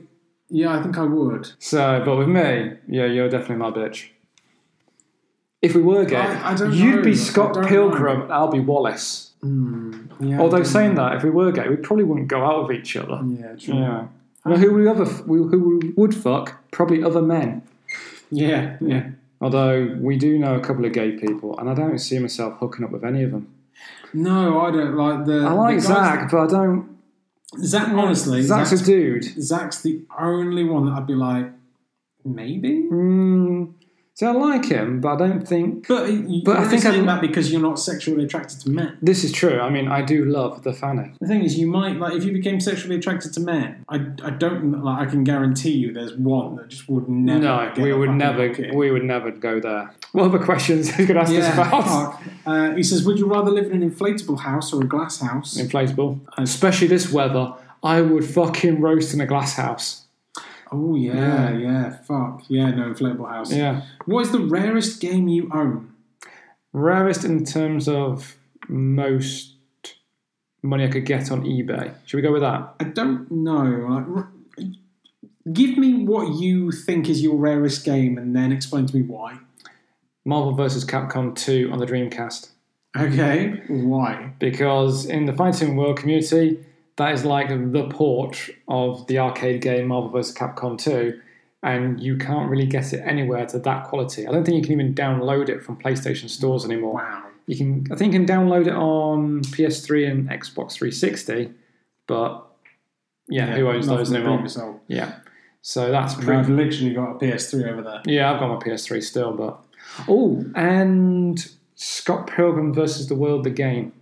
Yeah, I think I would. So, but with me, yeah, you're definitely my bitch. If we were gay, I- I don't you'd know. be I Scott don't Pilgrim, know. I'll be Wallace. Mm, yeah, Although saying don't that, if we were gay, we probably wouldn't go out with each other. Yeah, true. Yeah. You know, who we other who who we would fuck? Probably other men. Yeah, yeah. Although we do know a couple of gay people, and I don't see myself hooking up with any of them. No, I don't like the. I like the guys Zach, but I don't. Zach, honestly, Zach's Zach's, a dude. Zach's the only one that I'd be like, maybe. Mm, see, I like him, but I don't think But, But I think saying I'm- that because you're not sexually attracted to men. this is true. I mean, I do love the Fanny. The thing is, you might like if you became sexually attracted to men. I, I don't like. I can guarantee you, there's one that just would never. No, we would never. in. We would never go there. What other questions you going to ask us about? Uh, he says, "Would you rather live in an inflatable house or a glass house?" Inflatable, especially this weather. I would fucking roast in a glass house. Oh yeah, yeah, fuck yeah, no inflatable house. Yeah, What is the rarest game you own? rarest in terms of most money I could get on eBay. Should we go with that? I don't know. Like, r- give me what you think is your rarest game, and then explain to me why. Marvel vs. Capcom 2 on the Dreamcast. Okay, why? Because in the fighting world community, that is like the port of the arcade game Marvel vs. Capcom 2, and you can't really get it anywhere to that quality. I don't think you can even download it from PlayStation stores anymore. Wow. You can, I think, you can download it on PS3 and Xbox 360, but yeah, who owns those anymore? Yeah, so that's I've pretty. literally got a PS3 over there. Yeah, I've got my PS3 still, but oh, and Scott Pilgrim versus the World, the game.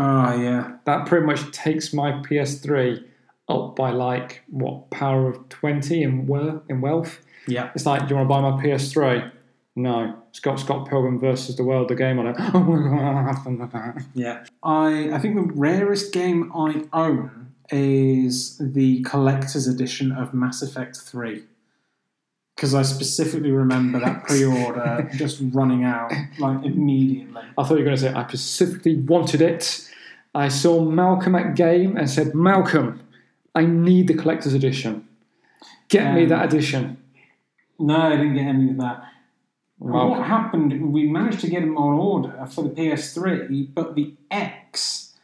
Oh yeah, That pretty much takes my PS3 up by like what power of twenty in wealth. In wealth, yeah. it's like, do you want to buy my PS3? No, it's got Scott Pilgrim versus the World, the game on it. Oh my god! Yeah. I I think the rarest game I own is the collector's edition of Mass Effect 3. Because I specifically remember that pre order [laughs] just running out like immediately. I thought you were going to say I specifically wanted it. I saw Malcolm at game and said, Malcolm, I need the collector's edition. Get me Um, that edition. No, I didn't get any of that. What happened, we managed to get them on order for the PS3, but the X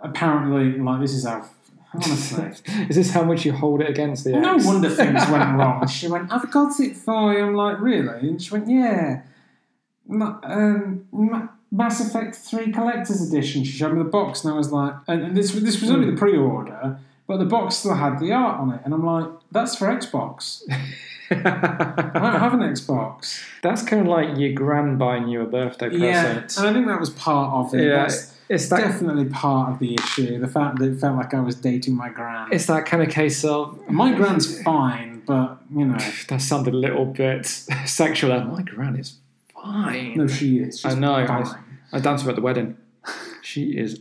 apparently, like, this is how Honestly. [laughs] Is this how much you hold it against the No wonder things [laughs] went wrong. She went, I've got it for you. I'm like, really? And she went, yeah. Um, Mass Effect 3 Collector's Edition. She showed me the box, and I was like, and, and this, this was only the pre order, but the box still had the art on it. And I'm like, that's for Xbox. [laughs] I don't have an Xbox. That's kind of like your grand buying you a birthday present. Yeah, and I think that was part of it. Yeah, That's it's that. definitely part of the issue. The fact that it felt like I was dating my grand. It's that kind of case of my grand's fine, but, you know, [sighs] that sounded a little bit [laughs] sexual. My grand is fine. no, she is. She's I know. I, fine. I danced her at the wedding. She is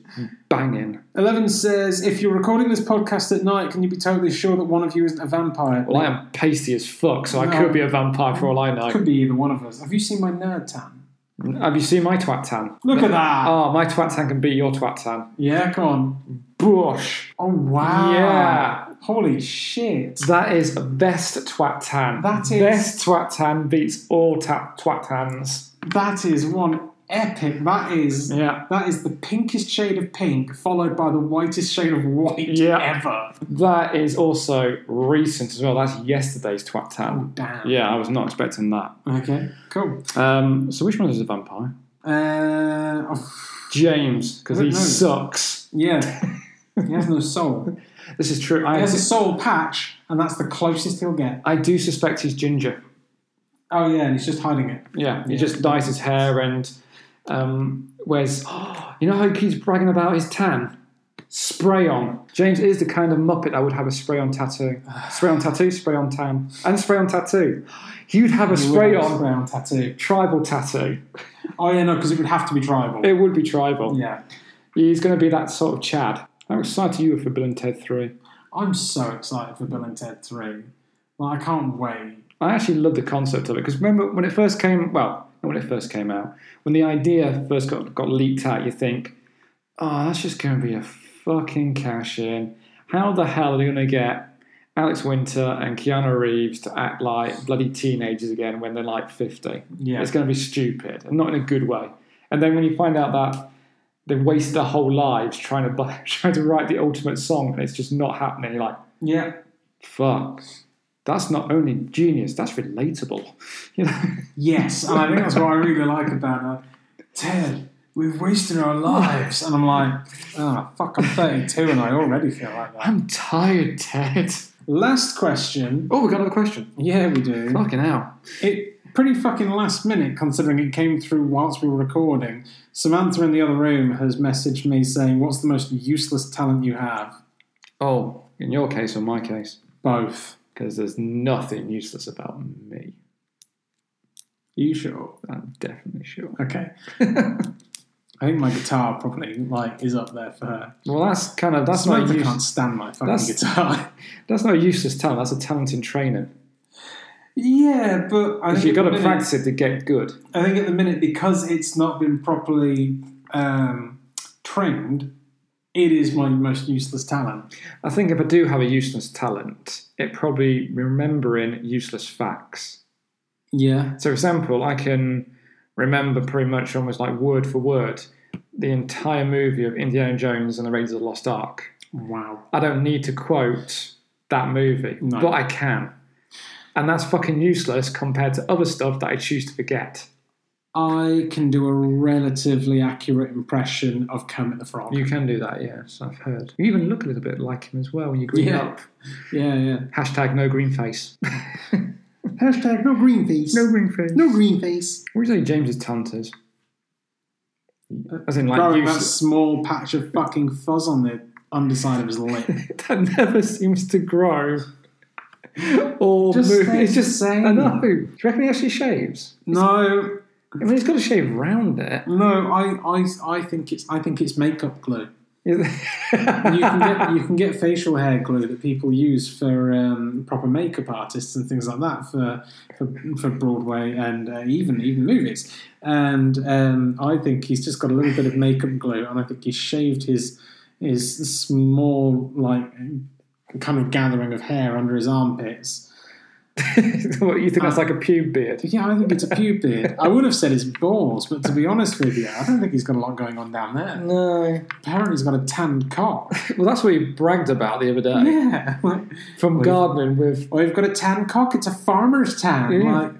banging. Eleven says, if you're recording this podcast at night, can you be totally sure that one of you isn't a vampire? Well, I am pasty as fuck, so I No. could be a vampire for all I know. Could be either one of us. Have you seen my nerd tan? Have you seen my twat tan? Look at that. Oh, my twat tan can beat your twat tan. Yeah, come on. Bush. Oh wow. Yeah. Holy shit. That is best twat tan. That is- best twat tan beats all ta- twat tans. That is one epic. That is Yeah. that is the pinkest shade of pink, followed by the whitest shade of white Yeah. ever. That is also recent as well. That's yesterday's twat tan. Oh damn. Yeah, I was not expecting that. Okay. Cool. Um, so which one is a vampire? Uh, oh, James, because he know. sucks. yeah. [laughs] he has no soul. This is true. He has a soul patch, and that's the closest he'll get. I do suspect he's ginger. Oh yeah, and he's just hiding it. Yeah, he Yeah. just dyes his hair and um, wears. [gasps] you know how he keeps bragging about his tan? Spray on. James is the kind of muppet that would have a spray on tattoo. [sighs] Spray on tattoo, spray on tan, and spray on tattoo. Would have a spray have a on spray on tattoo. tribal tattoo. Oh yeah, no, because it would have to be tribal. It would be tribal. yeah, He's going to be that sort of Chad. How excited are you for Bill and Ted 3? I'm so excited for Bill and Ted Three. Like I can't wait. I actually love the concept of it because remember when it first came, well, not when it first came out, when the idea first got, got leaked out, you think, oh, that's just going to be a fucking cash in. How the hell are they going to get Alex Winter and Keanu Reeves to act like bloody teenagers again when they're like 50? Yeah, It's going to be stupid and not in a good way. And then when you find out that they've wasted their whole lives trying to [laughs] trying to write the ultimate song and it's just not happening, you're like, yeah, fuck. That's not only genius, that's relatable. [laughs] You know? yes. And I think that's what I [laughs] really like about it. Ted, we've wasted our lives, and I'm like, oh fuck, I'm 32 and I already feel like that. I'm tired, Ted. Last question. Oh, we got another question. Yeah, we do. Fucking hell. It pretty fucking last minute, considering it came through whilst we were recording. Samantha in the other room has messaged me saying, "What's the most useless talent you have?" Oh, in your case or my case? Both. Because there's nothing useless about me. you sure? I'm definitely sure. Okay. [laughs] I think my guitar probably like is up there for her. Well, that's kind of that's not Samantha use, can't stand my fucking that's- guitar. [laughs] that's not a useless talent. That's a talent in training. Yeah, but I you've got to minute- practice it to get good. I think at the minute because it's not been properly um, trained, it is my most useless talent. I think if I do have a useless talent, it probably remembering useless facts. Yeah. So, for example, I can remember pretty much almost like word for word the entire movie of Indiana Jones and the Raiders of the Lost Ark. Wow. I don't need to quote that movie, No. but I can. And that's fucking useless compared to other stuff that I choose to forget. I can do a relatively accurate impression of Kermit the Frog. You can do that, yes, I've heard. You even look a little bit like him as well when you green Yeah. up. yeah, yeah. Hashtag no green face. [laughs] Hashtag no green face. No green face. No green face. What do you say James's talent is? As in, like, Growing that small patch of fucking fuzz on the underside of his lip. [laughs] that never seems to grow [laughs] or Just move. It's just same. I know. Do you reckon he actually shaves? no, I mean, he's got to shave round it. no. I, I, I think it's, I think it's makeup glue. you You can get, you can get facial hair glue that people use for um, proper makeup artists and things like that for, for, for Broadway and uh, even, even movies. And um, I think he's just got a little bit of makeup glue, and I think he shaved his, his small like kind of gathering of hair under his armpits. [laughs] what, you think that's uh, like a pube beard? Yeah, I think it's a pube beard. I would have said it's balls, but to be honest with you, I don't think he's got a lot going on down there. No. Apparently, he's got a tanned cock. [laughs] Well, that's what he bragged about the other day. Yeah. Like, From oh, Well, gardening with. or you've got a tan cock. It's a farmer's tan. Yeah. Like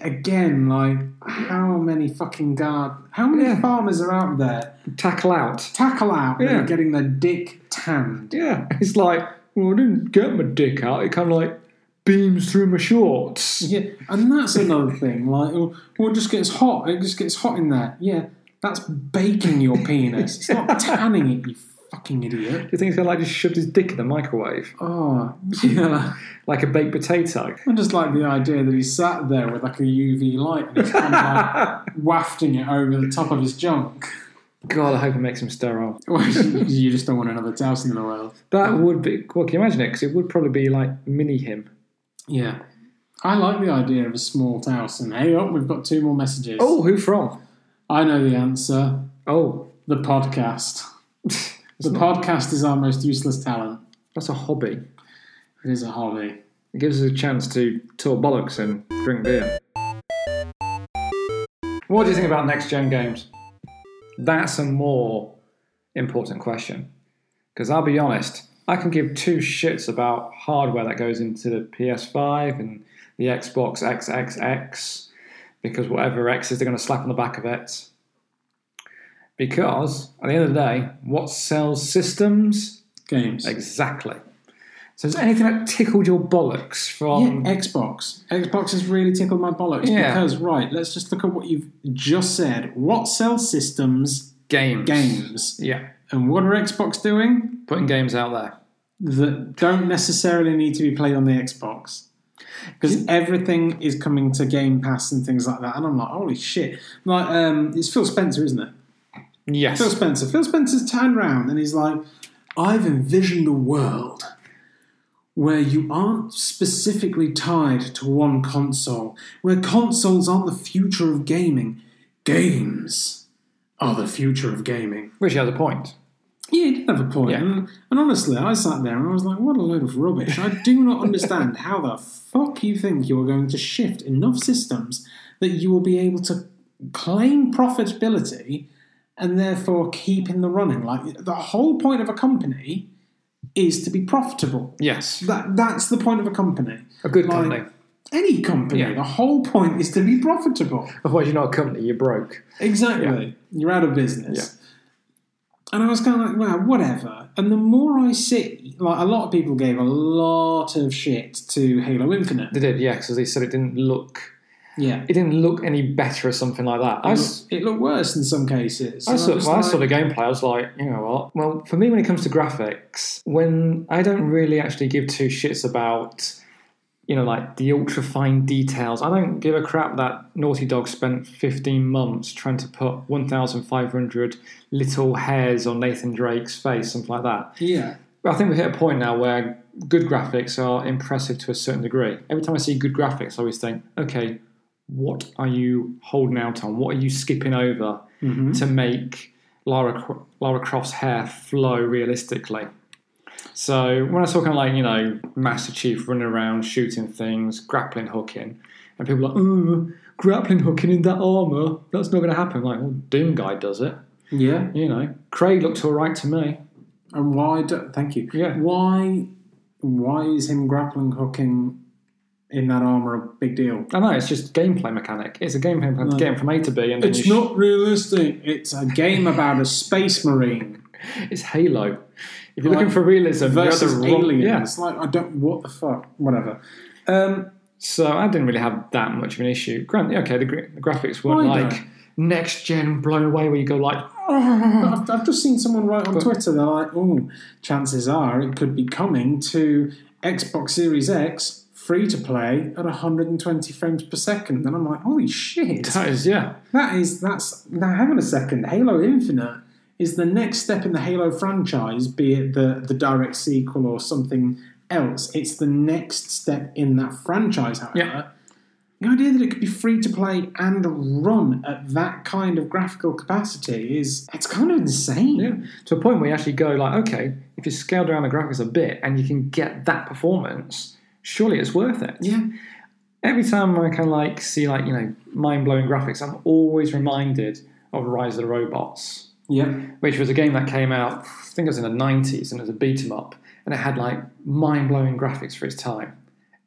again, like how many fucking guard? How many Yeah. farmers are out there? Tackle out. Tackle out Yeah. getting their dick tanned. Yeah. It's like, well, I didn't get my dick out. It kind of like beams through my shorts. Yeah, and that's another thing. Like, oh, well, it just gets hot. It just gets hot in there. Yeah, that's baking your penis. It's not [laughs] tanning it. You fucking idiot. Do you think he's going to like just shove his dick in the microwave? Oh, yeah. Like a baked potato? I just like the idea that he sat there with like a UV light and he's kind of like [laughs] wafting it over the top of his junk. God, I hope it makes him sterile. [laughs] You just don't want another Towson in the world. That would be. Well, can you imagine it? Because it would probably be like mini him. Yeah. I like the idea of a small Towson. Hey, up, we've got two more messages. Oh, who from? I know the answer. Oh, The podcast. [laughs] The podcast is our most useless talent. that's a hobby. It is a hobby. It gives us a chance to talk bollocks and drink beer. What do you think about next gen games? That's a more important question. Because I'll be honest, I can give two shits about hardware that goes into the PS5 and the Xbox XXX, because whatever X is they're going to slap on the back of it. Because at the end of the day, what sells systems? Games. Exactly. So is there anything that tickled your bollocks from yeah, Xbox. Xbox has really tickled my bollocks Yeah. because, right, let's just look at what you've just said. What sells systems? games? Games. Yeah, And what are Xbox doing? putting games out there. That don't necessarily need to be played on the Xbox. Because everything is coming to Game Pass and things like that. And I'm like, holy shit. Like, um, it's Phil Spencer, isn't it? Yes. Phil Spencer. Phil Spencer's turned around and he's like, I've envisioned a world where you aren't specifically tied to one console, where consoles aren't the future of gaming. Games are the future of gaming. Which has a point. Yeah, he did have a point. Yeah. And, and honestly, I sat there and I was like, what a load of rubbish. I do not understand how the fuck you think you are going to shift enough systems that you will be able to claim profitability and therefore keep in the running. Like, the whole point of a company is to be profitable. Yes. That That's the point of a company. A good Like, company. Any company, Yeah. the whole point is to be profitable. Otherwise, you're not a company, you're broke. Exactly. You're out of business. And I was kind of like, well, whatever. And the more I see, like a lot of people gave a lot of shit to Halo Infinite. They did, yeah, because they said it didn't look. Yeah. It didn't look any better or something like that. It s- looked, it looked worse in some cases. I saw, was well, I saw the gameplay. I was like, you know what? Well, for me, when it comes to graphics, when I don't really actually give two shits about, you know, like the ultra fine details. I don't give a crap that Naughty Dog spent 15 months trying to put 1,500 little hairs on Nathan Drake's face, something like that. Yeah. But I think we've hit a point now where good graphics are impressive to a certain degree. Every time I see good graphics, I always think, okay, what are you holding out on? What are you skipping over Mhm. to make Lara, Lara Croft's hair flow realistically? So when I was talking like, you know, Master Chief running around shooting things, grappling hooking, and people are like, oh, grappling hooking in that armour, that's not going to happen. Like, well, Doom Guy does it. Yeah. You know, Craig looks all right to me. And why? Do, thank you. Yeah. Why? Why is him grappling hooking in that armor a big deal? I know it's just gameplay mechanic. It's a gameplay mechanic No. getting from A to B, and It's sh- not realistic. It's a game about a space marine [laughs] it's Halo. If you're Like, looking for realism, you're versus aliens. Yeah. It's like I don't. What the fuck? Whatever. Um, So I didn't really have that much of an issue. Granted, okay, the, the graphics weren't I like next gen blown away, where you go like, [laughs] I've, I've just seen someone write on But- Twitter. They're like, "Oh, chances are it could be coming to Xbox Series X free to play at 120 frames per second. And I'm like, "Holy shit! that is yeah, That is that's now. Hang on a second. Halo Infinite is the next step in the Halo franchise, be it the the direct sequel or something else. It's the next step in that franchise. However, Yeah. the idea that it could be free to play and run at that kind of graphical capacity is it's kind of insane. yeah, to a point where you actually go like, okay, if you scale down the graphics a bit and you can get that performance, surely it's worth it. Yeah. Every time I can like see like you know mind blowing graphics, I'm always reminded of Rise of the Robots, Yeah. which was a game that came out. I think it was in the '90s, and it was a beat 'em up, and it had like mind blowing graphics for its time.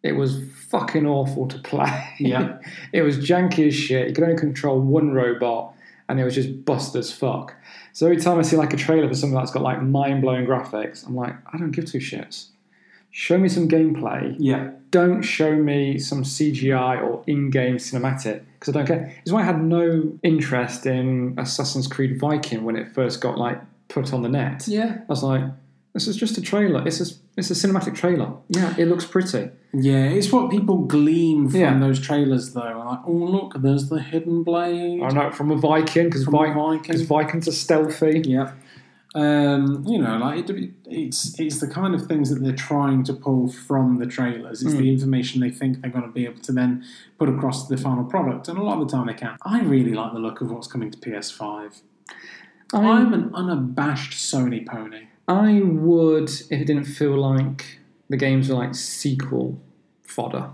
It was fucking awful to play. Yeah. [laughs] it was janky as shit. You could only control one robot, and it was just bust as fuck. So every time I see like a trailer for something that's got like mind blowing graphics, I'm like, I don't give two shits. Show me some gameplay. Yeah. Don't show me some CGI or in-game cinematic because I don't care. It's why I had no interest in Assassin's Creed Viking when it first got like put on the net. Yeah. I was like, this is just a trailer. It's a, it's a cinematic trailer. Yeah, it looks pretty. Yeah, it's what people glean from Yeah. those trailers, though. Like, oh look, there's the hidden blade. I know from a Viking because Vi- Viking. Vikings are stealthy. Yeah. Um, you know, like it, it's it's the kind of things that they're trying to pull from the trailers. It's the information they think they're going to be able to then put across to the final product, and a lot of the time they can. I really like the look of what's coming to PS5. I'm I'm, an unabashed Sony pony. I would if it didn't feel like the games were like sequel fodder.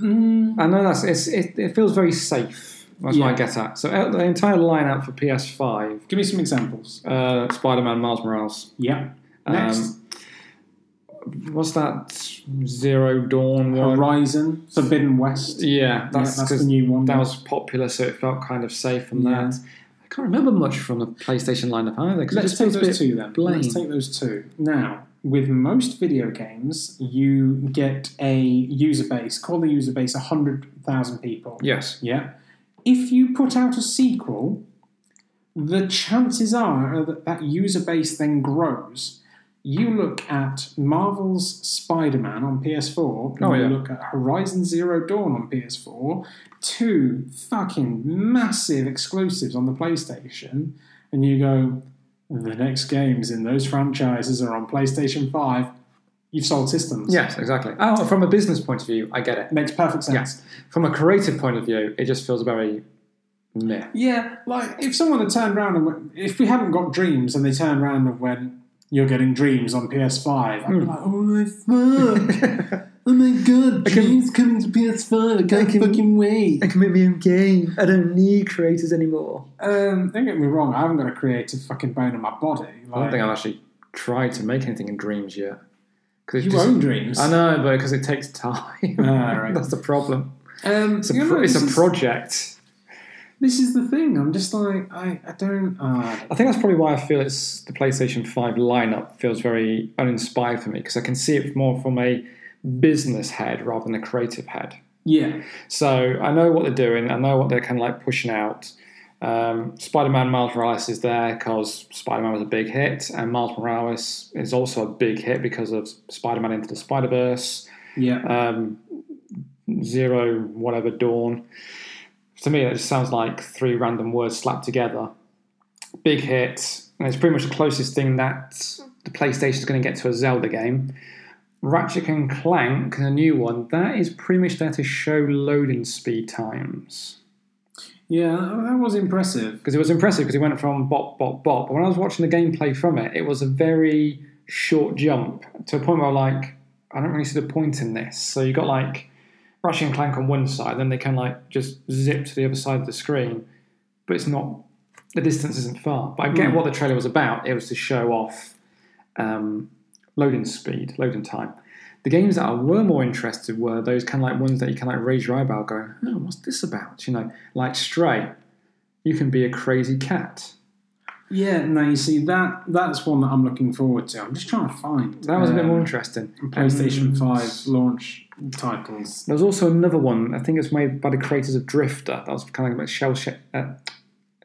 Mm, I know that's it's, it, it feels very safe. That's what I get at. So the entire lineup for PS5, give me some examples. uh, Spider-Man, Miles Morales. Yeah. Next, Um, what's that Zero Dawn one? Horizon, Forbidden West. Yeah, Yeah, that's, that's the new one. that was popular, so it felt kind of safe from Yeah. that. I can't remember much from the PlayStation lineup either. Let's just take those two then. Blame. Let's take those two. Now, with most video games, you get a user base. Call the user base 100,000 people. Yes. Yeah. If you put out a sequel, the chances are that that user base then grows. You look at Marvel's Spider Man on PS4, and Oh, you yeah. look at Horizon Zero Dawn on PS4, two fucking massive exclusives on the PlayStation, and you go, the next games in those franchises are on PlayStation 5. You've sold systems. Yes, exactly. Oh, from a business point of view, I get it. Makes perfect sense. From a creative point of view, it just feels very meh. Yeah, like if someone had turned around and went, if we hadn't got Dreams and they turned around and went, "You're getting Dreams on PS5," I'd be Hmm. like, "Oh my fuck! oh my god, [laughs] Dreams coming to PS5! I can't can- fucking wait." I can make my own game. I don't need creators anymore. Um, don't get me wrong, I haven't got a creative fucking bone in my body. I don't think I've actually tried to make anything in Dreams yet. 'Cause it you just- own Dreams. I know, but because it takes time. Ah, right. [laughs] That's the problem. Um, It's a, know, it's a project. This is the thing. I'm just like, I, I don't. Uh, I think that's probably why I feel it's the PlayStation 5 lineup feels very uninspired for me because I can see it more from a business head rather than a creative head. yeah, So I know what they're doing. I know what they're kind of like pushing out. Um, Spider-Man Miles Morales is there because Spider-Man was a big hit, and Miles Morales is also a big hit because of Spider-Man Into the Spider-Verse, yeah. um, Zero, whatever Dawn. To me, it just sounds like three random words slapped together. Big hit, and it's pretty much the closest thing that the PlayStation is going to get to a Zelda game. Ratchet and Clank, the new one, that is pretty much there to show loading speed times. Yeah, that was impressive. Because it was impressive because it went from bop, bop, bop. But when I was watching the gameplay from it, it was a very short jump to a point where, like, I don't really see the point in this. So you got like Ratchet and Clank on one side, then they can like just zip to the other side of the screen, but it's not. The distance isn't far. But I get Hmm. what the trailer was about. It was to show off um, loading speed, loading time. The games that I were more interested were those kind of like ones that you can like raise your eyebrow, going, "Oh, what's this about?" You know, like Stray. You can be a crazy cat. Yeah, no, you see that that's one that I'm looking forward to. I'm just trying to find. That was a bit um, more interesting. PlayStation Um, 5 launch titles. There was also another one. I think it's made by the creators of Drifter. That was kind of like shell sh- uh,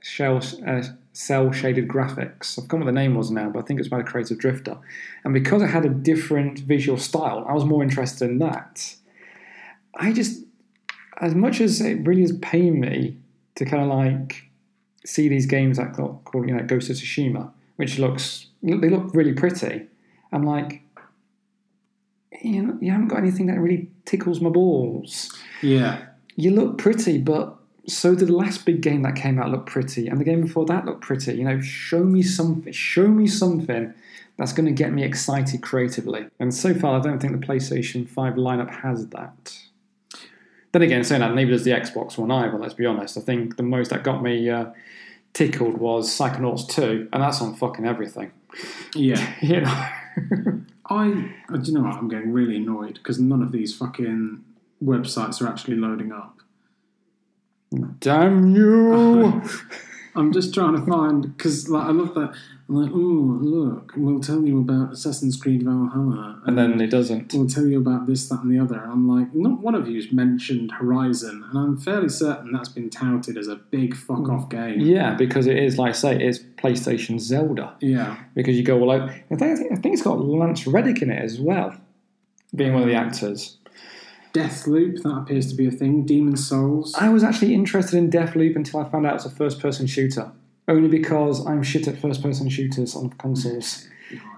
shell uh, cell shaded graphics. I've forgotten what the name was now, but I think it's by the creators of Drifter. And because it had a different visual style, I was more interested in that. I just, as much as it really is paying me to kind of like see these games that got called you know Ghost of Tsushima, which looks they look really pretty. I'm like, you know, you haven't got anything that really tickles my balls. Yeah. You look pretty, but so did the last big game that came out look pretty, and the game before that looked pretty. You know, show me something. Show me something that's going to get me excited creatively. And so far, I don't think the PlayStation 5 lineup has that. Then again, saying that, neither does the Xbox One either, let's be honest. I think the most that got me uh, tickled was Psychonauts 2, and that's on fucking everything. Yeah. [laughs] You know? [laughs] I, do you know what? I'm getting really annoyed because none of these fucking websites are actually loading up. Damn you! [laughs] I'm just trying to find because like I love that. I'm like, oh look, we'll tell you about Assassin's Creed Valhalla, and then it doesn't. we'll tell you about this, that, and the other. And I'm like, not one of you's mentioned Horizon, and I'm fairly certain that's been touted as a big fuck off game. Yeah, because it is, like I say, it's PlayStation Zelda. Yeah, Because you go all out. I think, I think it's got Lance Reddick in it as well, being one of the actors. Deathloop that appears to be a thing. Demon's Souls. I was actually interested in Deathloop until I found out it's a first person shooter. Only because I'm shit at first person shooters on consoles.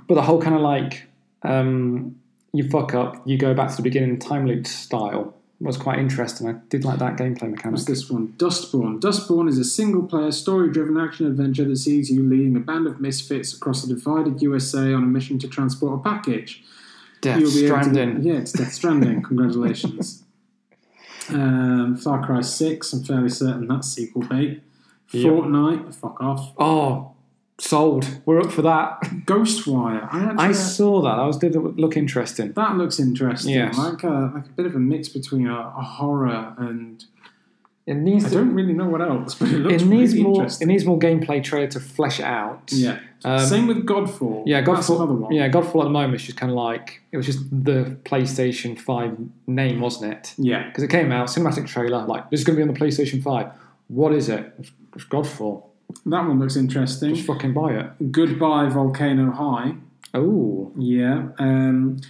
But the whole kind of like, um, you fuck up, you go back to the beginning time loop style was quite interesting. I did like that gameplay mechanic. What's this one? Dustborn. Dustborn is a single player, story driven action adventure that sees you leading a band of misfits across a divided USA on a mission to transport a package. Death You'll be able to- Stranding. yeah, it's Death Stranding. Congratulations. [laughs] um, Far Cry 6, I'm fairly certain that's sequel bait. Yep. Fortnite, fuck off. Oh, sold. We're up for that. Ghostwire. I, I saw that. That was did look interesting. that looks interesting. Yes. Like, a, like a bit of a mix between a, a horror and It needs I to, don't really know what else, [laughs] but it looks it needs really more. It needs more gameplay trailer to flesh it out. yeah. Um, Same with Godfall. Yeah, That's Godfall. another one. Yeah, Godfall at the moment is just kind of like it was just the PlayStation Five name, wasn't it? Yeah. Because it came out cinematic trailer like this is going to be on the PlayStation Five. What is it? It's, it's Godfall. That one looks interesting. Just fucking buy it. Goodbye Volcano High. Oh, Yeah. Um,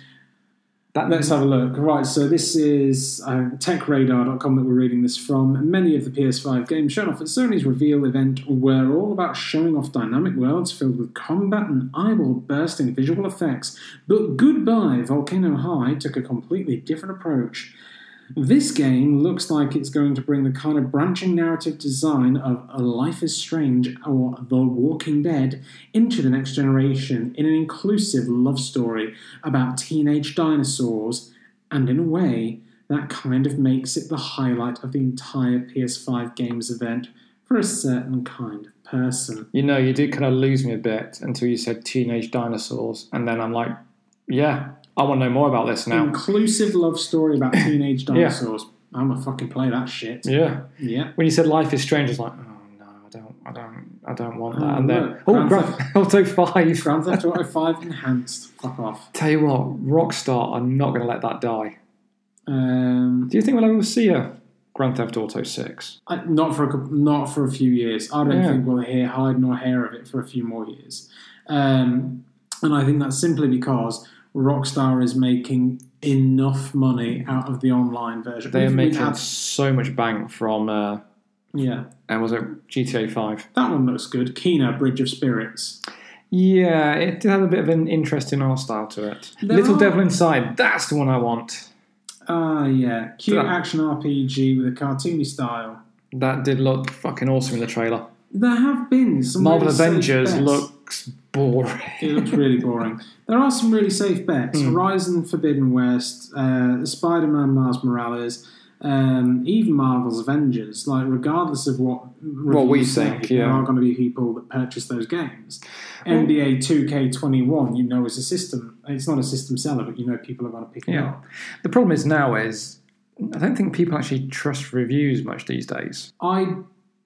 that let's have a look. Right, so this is uh, techradar.com that we're reading this from. Many of the PS5 games shown off at Sony's reveal event were all about showing off dynamic worlds filled with combat and eyeball bursting visual effects. But Goodbye Volcano High took a completely different approach. This game looks like it's going to bring the kind of branching narrative design of A Life is Strange or The Walking Dead into the next generation in an inclusive love story about teenage dinosaurs, and in a way, that kind of makes it the highlight of the entire PS5 games event for a certain kind of person. you know you did kind of lose me a bit until you said teenage dinosaurs, and then I'm like, yeah, I want to know more about this now. Inclusive love story about [coughs] teenage dinosaurs. I'm gonna fucking play that shit. Yeah. Yeah. When you said Life is Strange, I was like, oh no, I don't, I don't, I don't want that. Oh, and then, look, oh, Grand Theft Auto Five. Grand Theft Auto [laughs] 5 enhanced. Fuck off. Tell you what, Rockstar are not going to let that die. Um, Do you think we'll ever see a Grand Theft Auto Six? I- not for a, not for a few years. I don't Yeah. think we'll hear hide nor hair of it for a few more years. Um, and I think that's simply because Rockstar is making enough money out of the online version. They are We've- we've making had- so much bank from, uh, yeah, and was it GTA Five? that one looks good. Kena Bridge of Spirits. Yeah, it did have a bit of an interesting art style to it. There Little are- Devil Inside, that's the one I want. Ah, yeah, cute That- action RPG with a cartoony style. That did look fucking awesome in the trailer. There have been some Marvel Avengers looks boring. [laughs] It looks really boring. There are some really safe bets. Hmm. Horizon Forbidden West, uh, Spider-Man Miles Morales, um, even Marvel's Avengers. Like, regardless of what What we say, think, there are going to be people that purchase those games. NBA 2K21, you know, is a system. It's not a system seller, but you know people are going to pick it up. The problem is now is I don't think people actually trust reviews much these days. I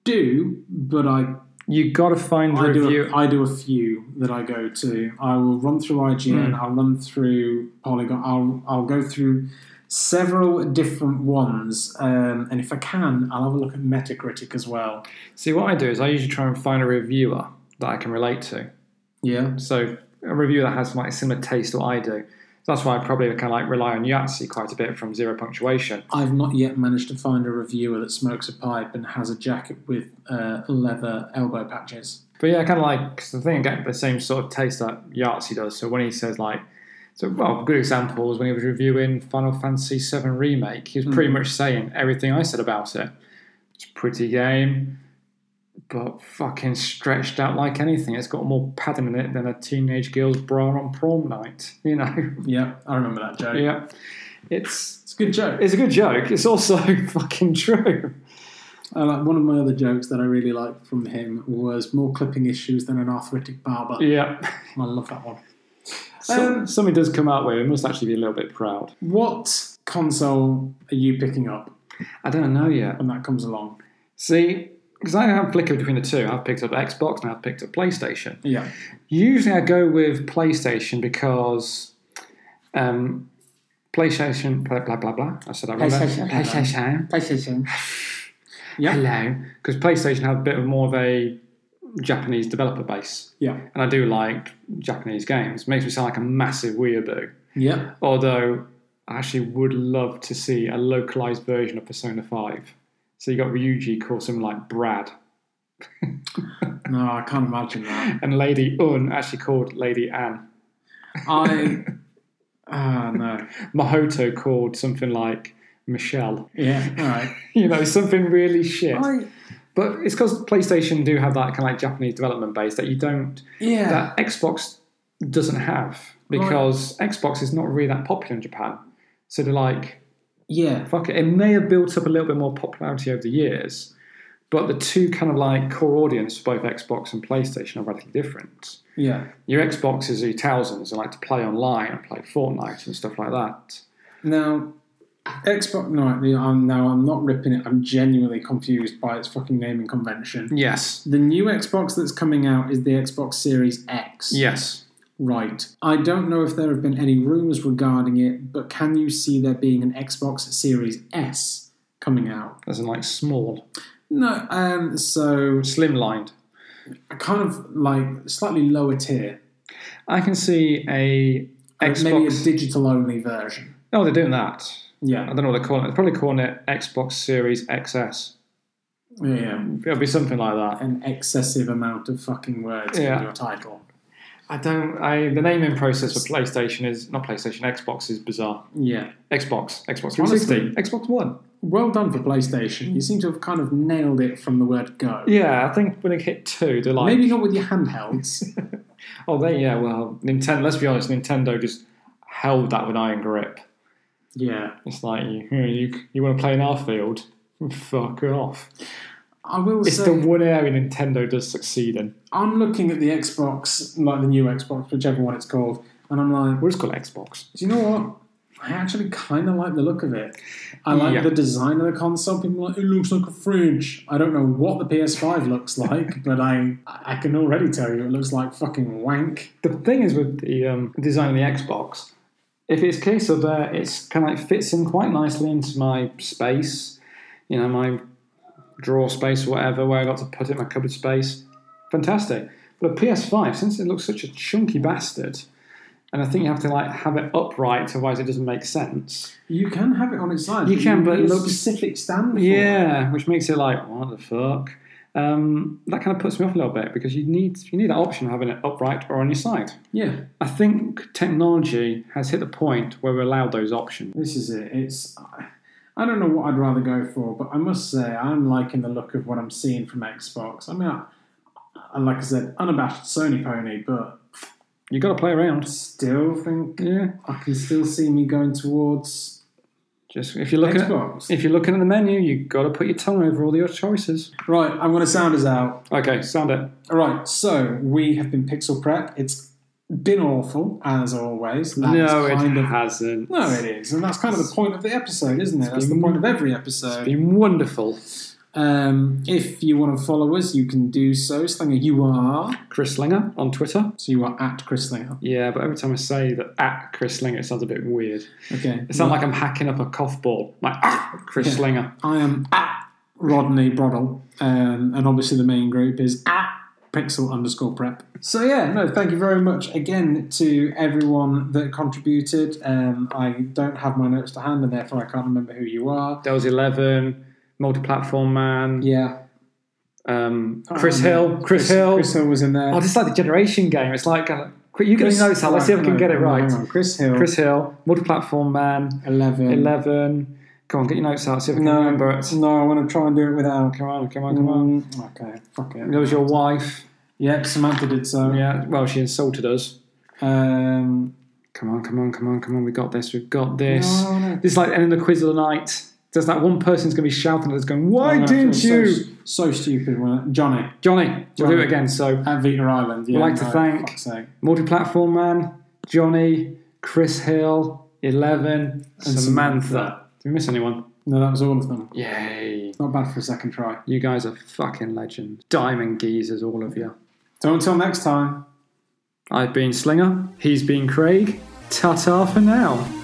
do, but I You got to find the I do, review. a, I do a few that I go to. I will run through IGN. Hmm. I'll run through Polygon. I'll I'll go through several different ones, um, and if I can, I'll have a look at Metacritic as well. See, what I do is I usually try and find a reviewer that I can relate to. Yeah, So a reviewer that has like similar taste to what I do. That's why I probably kind of like rely on Yahtzee quite a bit from Zero Punctuation. I've not yet managed to find a reviewer that smokes a pipe and has a jacket with uh, leather elbow patches. But yeah, I kind of like 'cause the thing, I get the same sort of taste that Yahtzee does. So when he says like, so well, a good example was when he was reviewing Final Fantasy VII Remake. He was pretty much saying everything I said about it. It's a pretty game. But fucking stretched out like anything. It's got more padding in it than a teenage girl's bra on prom night. You know? [laughs] Yeah, I remember that joke. yeah. It's It's a good joke. it's a good joke. It's also [laughs] fucking true. I like one of my other jokes that I really liked from him was more clipping issues than an arthritic barber. Yeah. I love that one. So, Um, something does come out with. It must actually be a little bit proud. What console are you picking up I don't know yet. when that comes along? See, because I have flickered between the two. I've picked up Xbox and I've picked up PlayStation. Yeah. Usually I go with PlayStation because um, PlayStation, blah, blah, blah, blah. I said that wrong. PlayStation. PlayStation. PlayStation. [sighs] Yeah. Hello. Because PlayStation have a bit of more of a Japanese developer base. Yeah. And I do like Japanese games. makes me sound like a massive weirdo. Yeah. Although I actually would love to see a localized version of Persona 5. So you got Ryuji called something like Brad, [laughs] No, I can't imagine that. and Lady Un actually called Lady Anne. I. [laughs] Ah, no. Makoto called something like Michelle. Yeah, all right. [laughs] You know, something really shit. I, But it's because PlayStation do have that kind of like Japanese development base that you don't, yeah. that Xbox doesn't have because Xbox is not really that popular in Japan. So they're like, yeah. fuck it. It may have built up a little bit more popularity over the years, but the two kind of like core audience for both Xbox and PlayStation are radically different. Yeah. Your Xboxes are your thousands and like to play online and play Fortnite and stuff like that. Now, Xbox. No, I'm um, now. I'm not ripping it. I'm genuinely confused by its fucking naming convention. Yes. The new Xbox that's coming out is the Xbox Series X. Yes. Right. I don't know if there have been any rumors regarding it, but can you see there being an Xbox Series S coming out? As in like small, No. Um. So slimlined. kind of like slightly lower tier. I can see a Xbox. Maybe a digital only version. oh, they're doing that. Yeah. I Yeah. don't know what they're calling it. They're probably calling it Xbox Series XS. Yeah. It'll be something like that. An excessive amount of fucking words Yeah. in your title. I don't. I the naming process for PlayStation is not PlayStation. Xbox is bizarre. Yeah. Xbox, Xbox Honestly. 360, Xbox One. Well done for PlayStation. You seem to have kind of nailed it from the word go. Yeah, I think when it hit two, they're like, Maybe not with your handhelds. [laughs] oh, they yeah. Well, Nintendo. Let's be honest, Nintendo just held that with iron grip. yeah. It's like you you, you want to play in our field, [laughs] fuck off. I will It's say, the one area Nintendo does succeed in. I'm looking at the Xbox, like the new Xbox, whichever one it's called, and I'm like, We'll just Xbox. do you know what? I actually kind of like the look of it. I like Yeah. the design of the console. People are like, it looks like a fridge. I don't know what the PS5 looks [laughs] like, but I I can already tell you it looks like fucking wank. The thing is with the um, design of the Xbox, if it's case of uh, it's kind of like fits in quite nicely into my space, you know, my drawer space or whatever, where I got to put it, in my cupboard space, fantastic. But a PS5, since it looks such a chunky bastard, and I think you have to like have it upright, otherwise it doesn't make sense. You can have it on its side. You can, but it looks- specific stand. For it. Yeah, which makes it like what the fuck. Um, that kind of puts me off a little bit because you need you need that option of having it upright or on your side. yeah. I think technology has hit the point where we're allowed those options. This is it. It's I don't know what I'd rather go for, but I must say I'm liking the look of what I'm seeing from Xbox. I mean, I, I like I said, unabashed Sony pony, but You got to play around. still think Yeah, I can still see me going towards just if you're looking at, if you're looking at the menu, you've got to put your tongue over all your choices. Right, I'm going to sound us out. Okay, sound it. All right, so we have been Pixel Prep. It's been awful as always. That no, it of hasn't. no, it is, and that's kind of the point of the episode, isn't it? That's the been- point of every It's episode. been wonderful. Um, if you want to follow us, you can do so. Slinger, you are. Chris Slinger on Twitter. So you are at Chris Slinger. Yeah, but every time I say that at Chris Slinger, it sounds a bit weird. Okay. It sounds like I'm hacking up a cough ball. Like, ah, Chris Yeah. Slinger. I am at Rodney Broddle, um, and obviously the main group is at Pixel underscore prep. So yeah, no, thank you very much again to everyone that contributed. Um, I don't have my notes to hand, and therefore I can't remember who you are. There was 11, multi-platform man, Yeah, um, Oh, Chris. Hill, Chris, Hill. Chris Hill was in there. Oh, is like the generation game. It's like, uh, you get Chris- your notes out. Let's see if I can get it right. Chris Hill, Chris Hill, multi-platform man, eleven, 11, Go on, get your notes out. See if I can No, remember it. no, I want to try and do it without. Come on, come on, come on. Mm, okay, fuck it. There was your wife. Yep, Samantha did so. Yeah, well, she insulted us. Um, Come on, come on, come on, come on. We got this. We've got this. No, no. This is like ending the quiz of the night. There's that one person's going to be shouting at us, going, "Why oh, no, didn't you, So, so stupid. wasn't it? Johnny Johnny?" We'll do it again. So, at Vita Island. Yeah, We'd like to thank- multi-platform man, Johnny, Chris Hill, Eleven, and Samantha. Samantha. Did we miss anyone? No, that was all of them. Yay! Not bad for a second try. You guys are fucking legends. Diamond geezers, all of you. So until next time. I've been Slinger. He's been Craig. Ta-ta for now.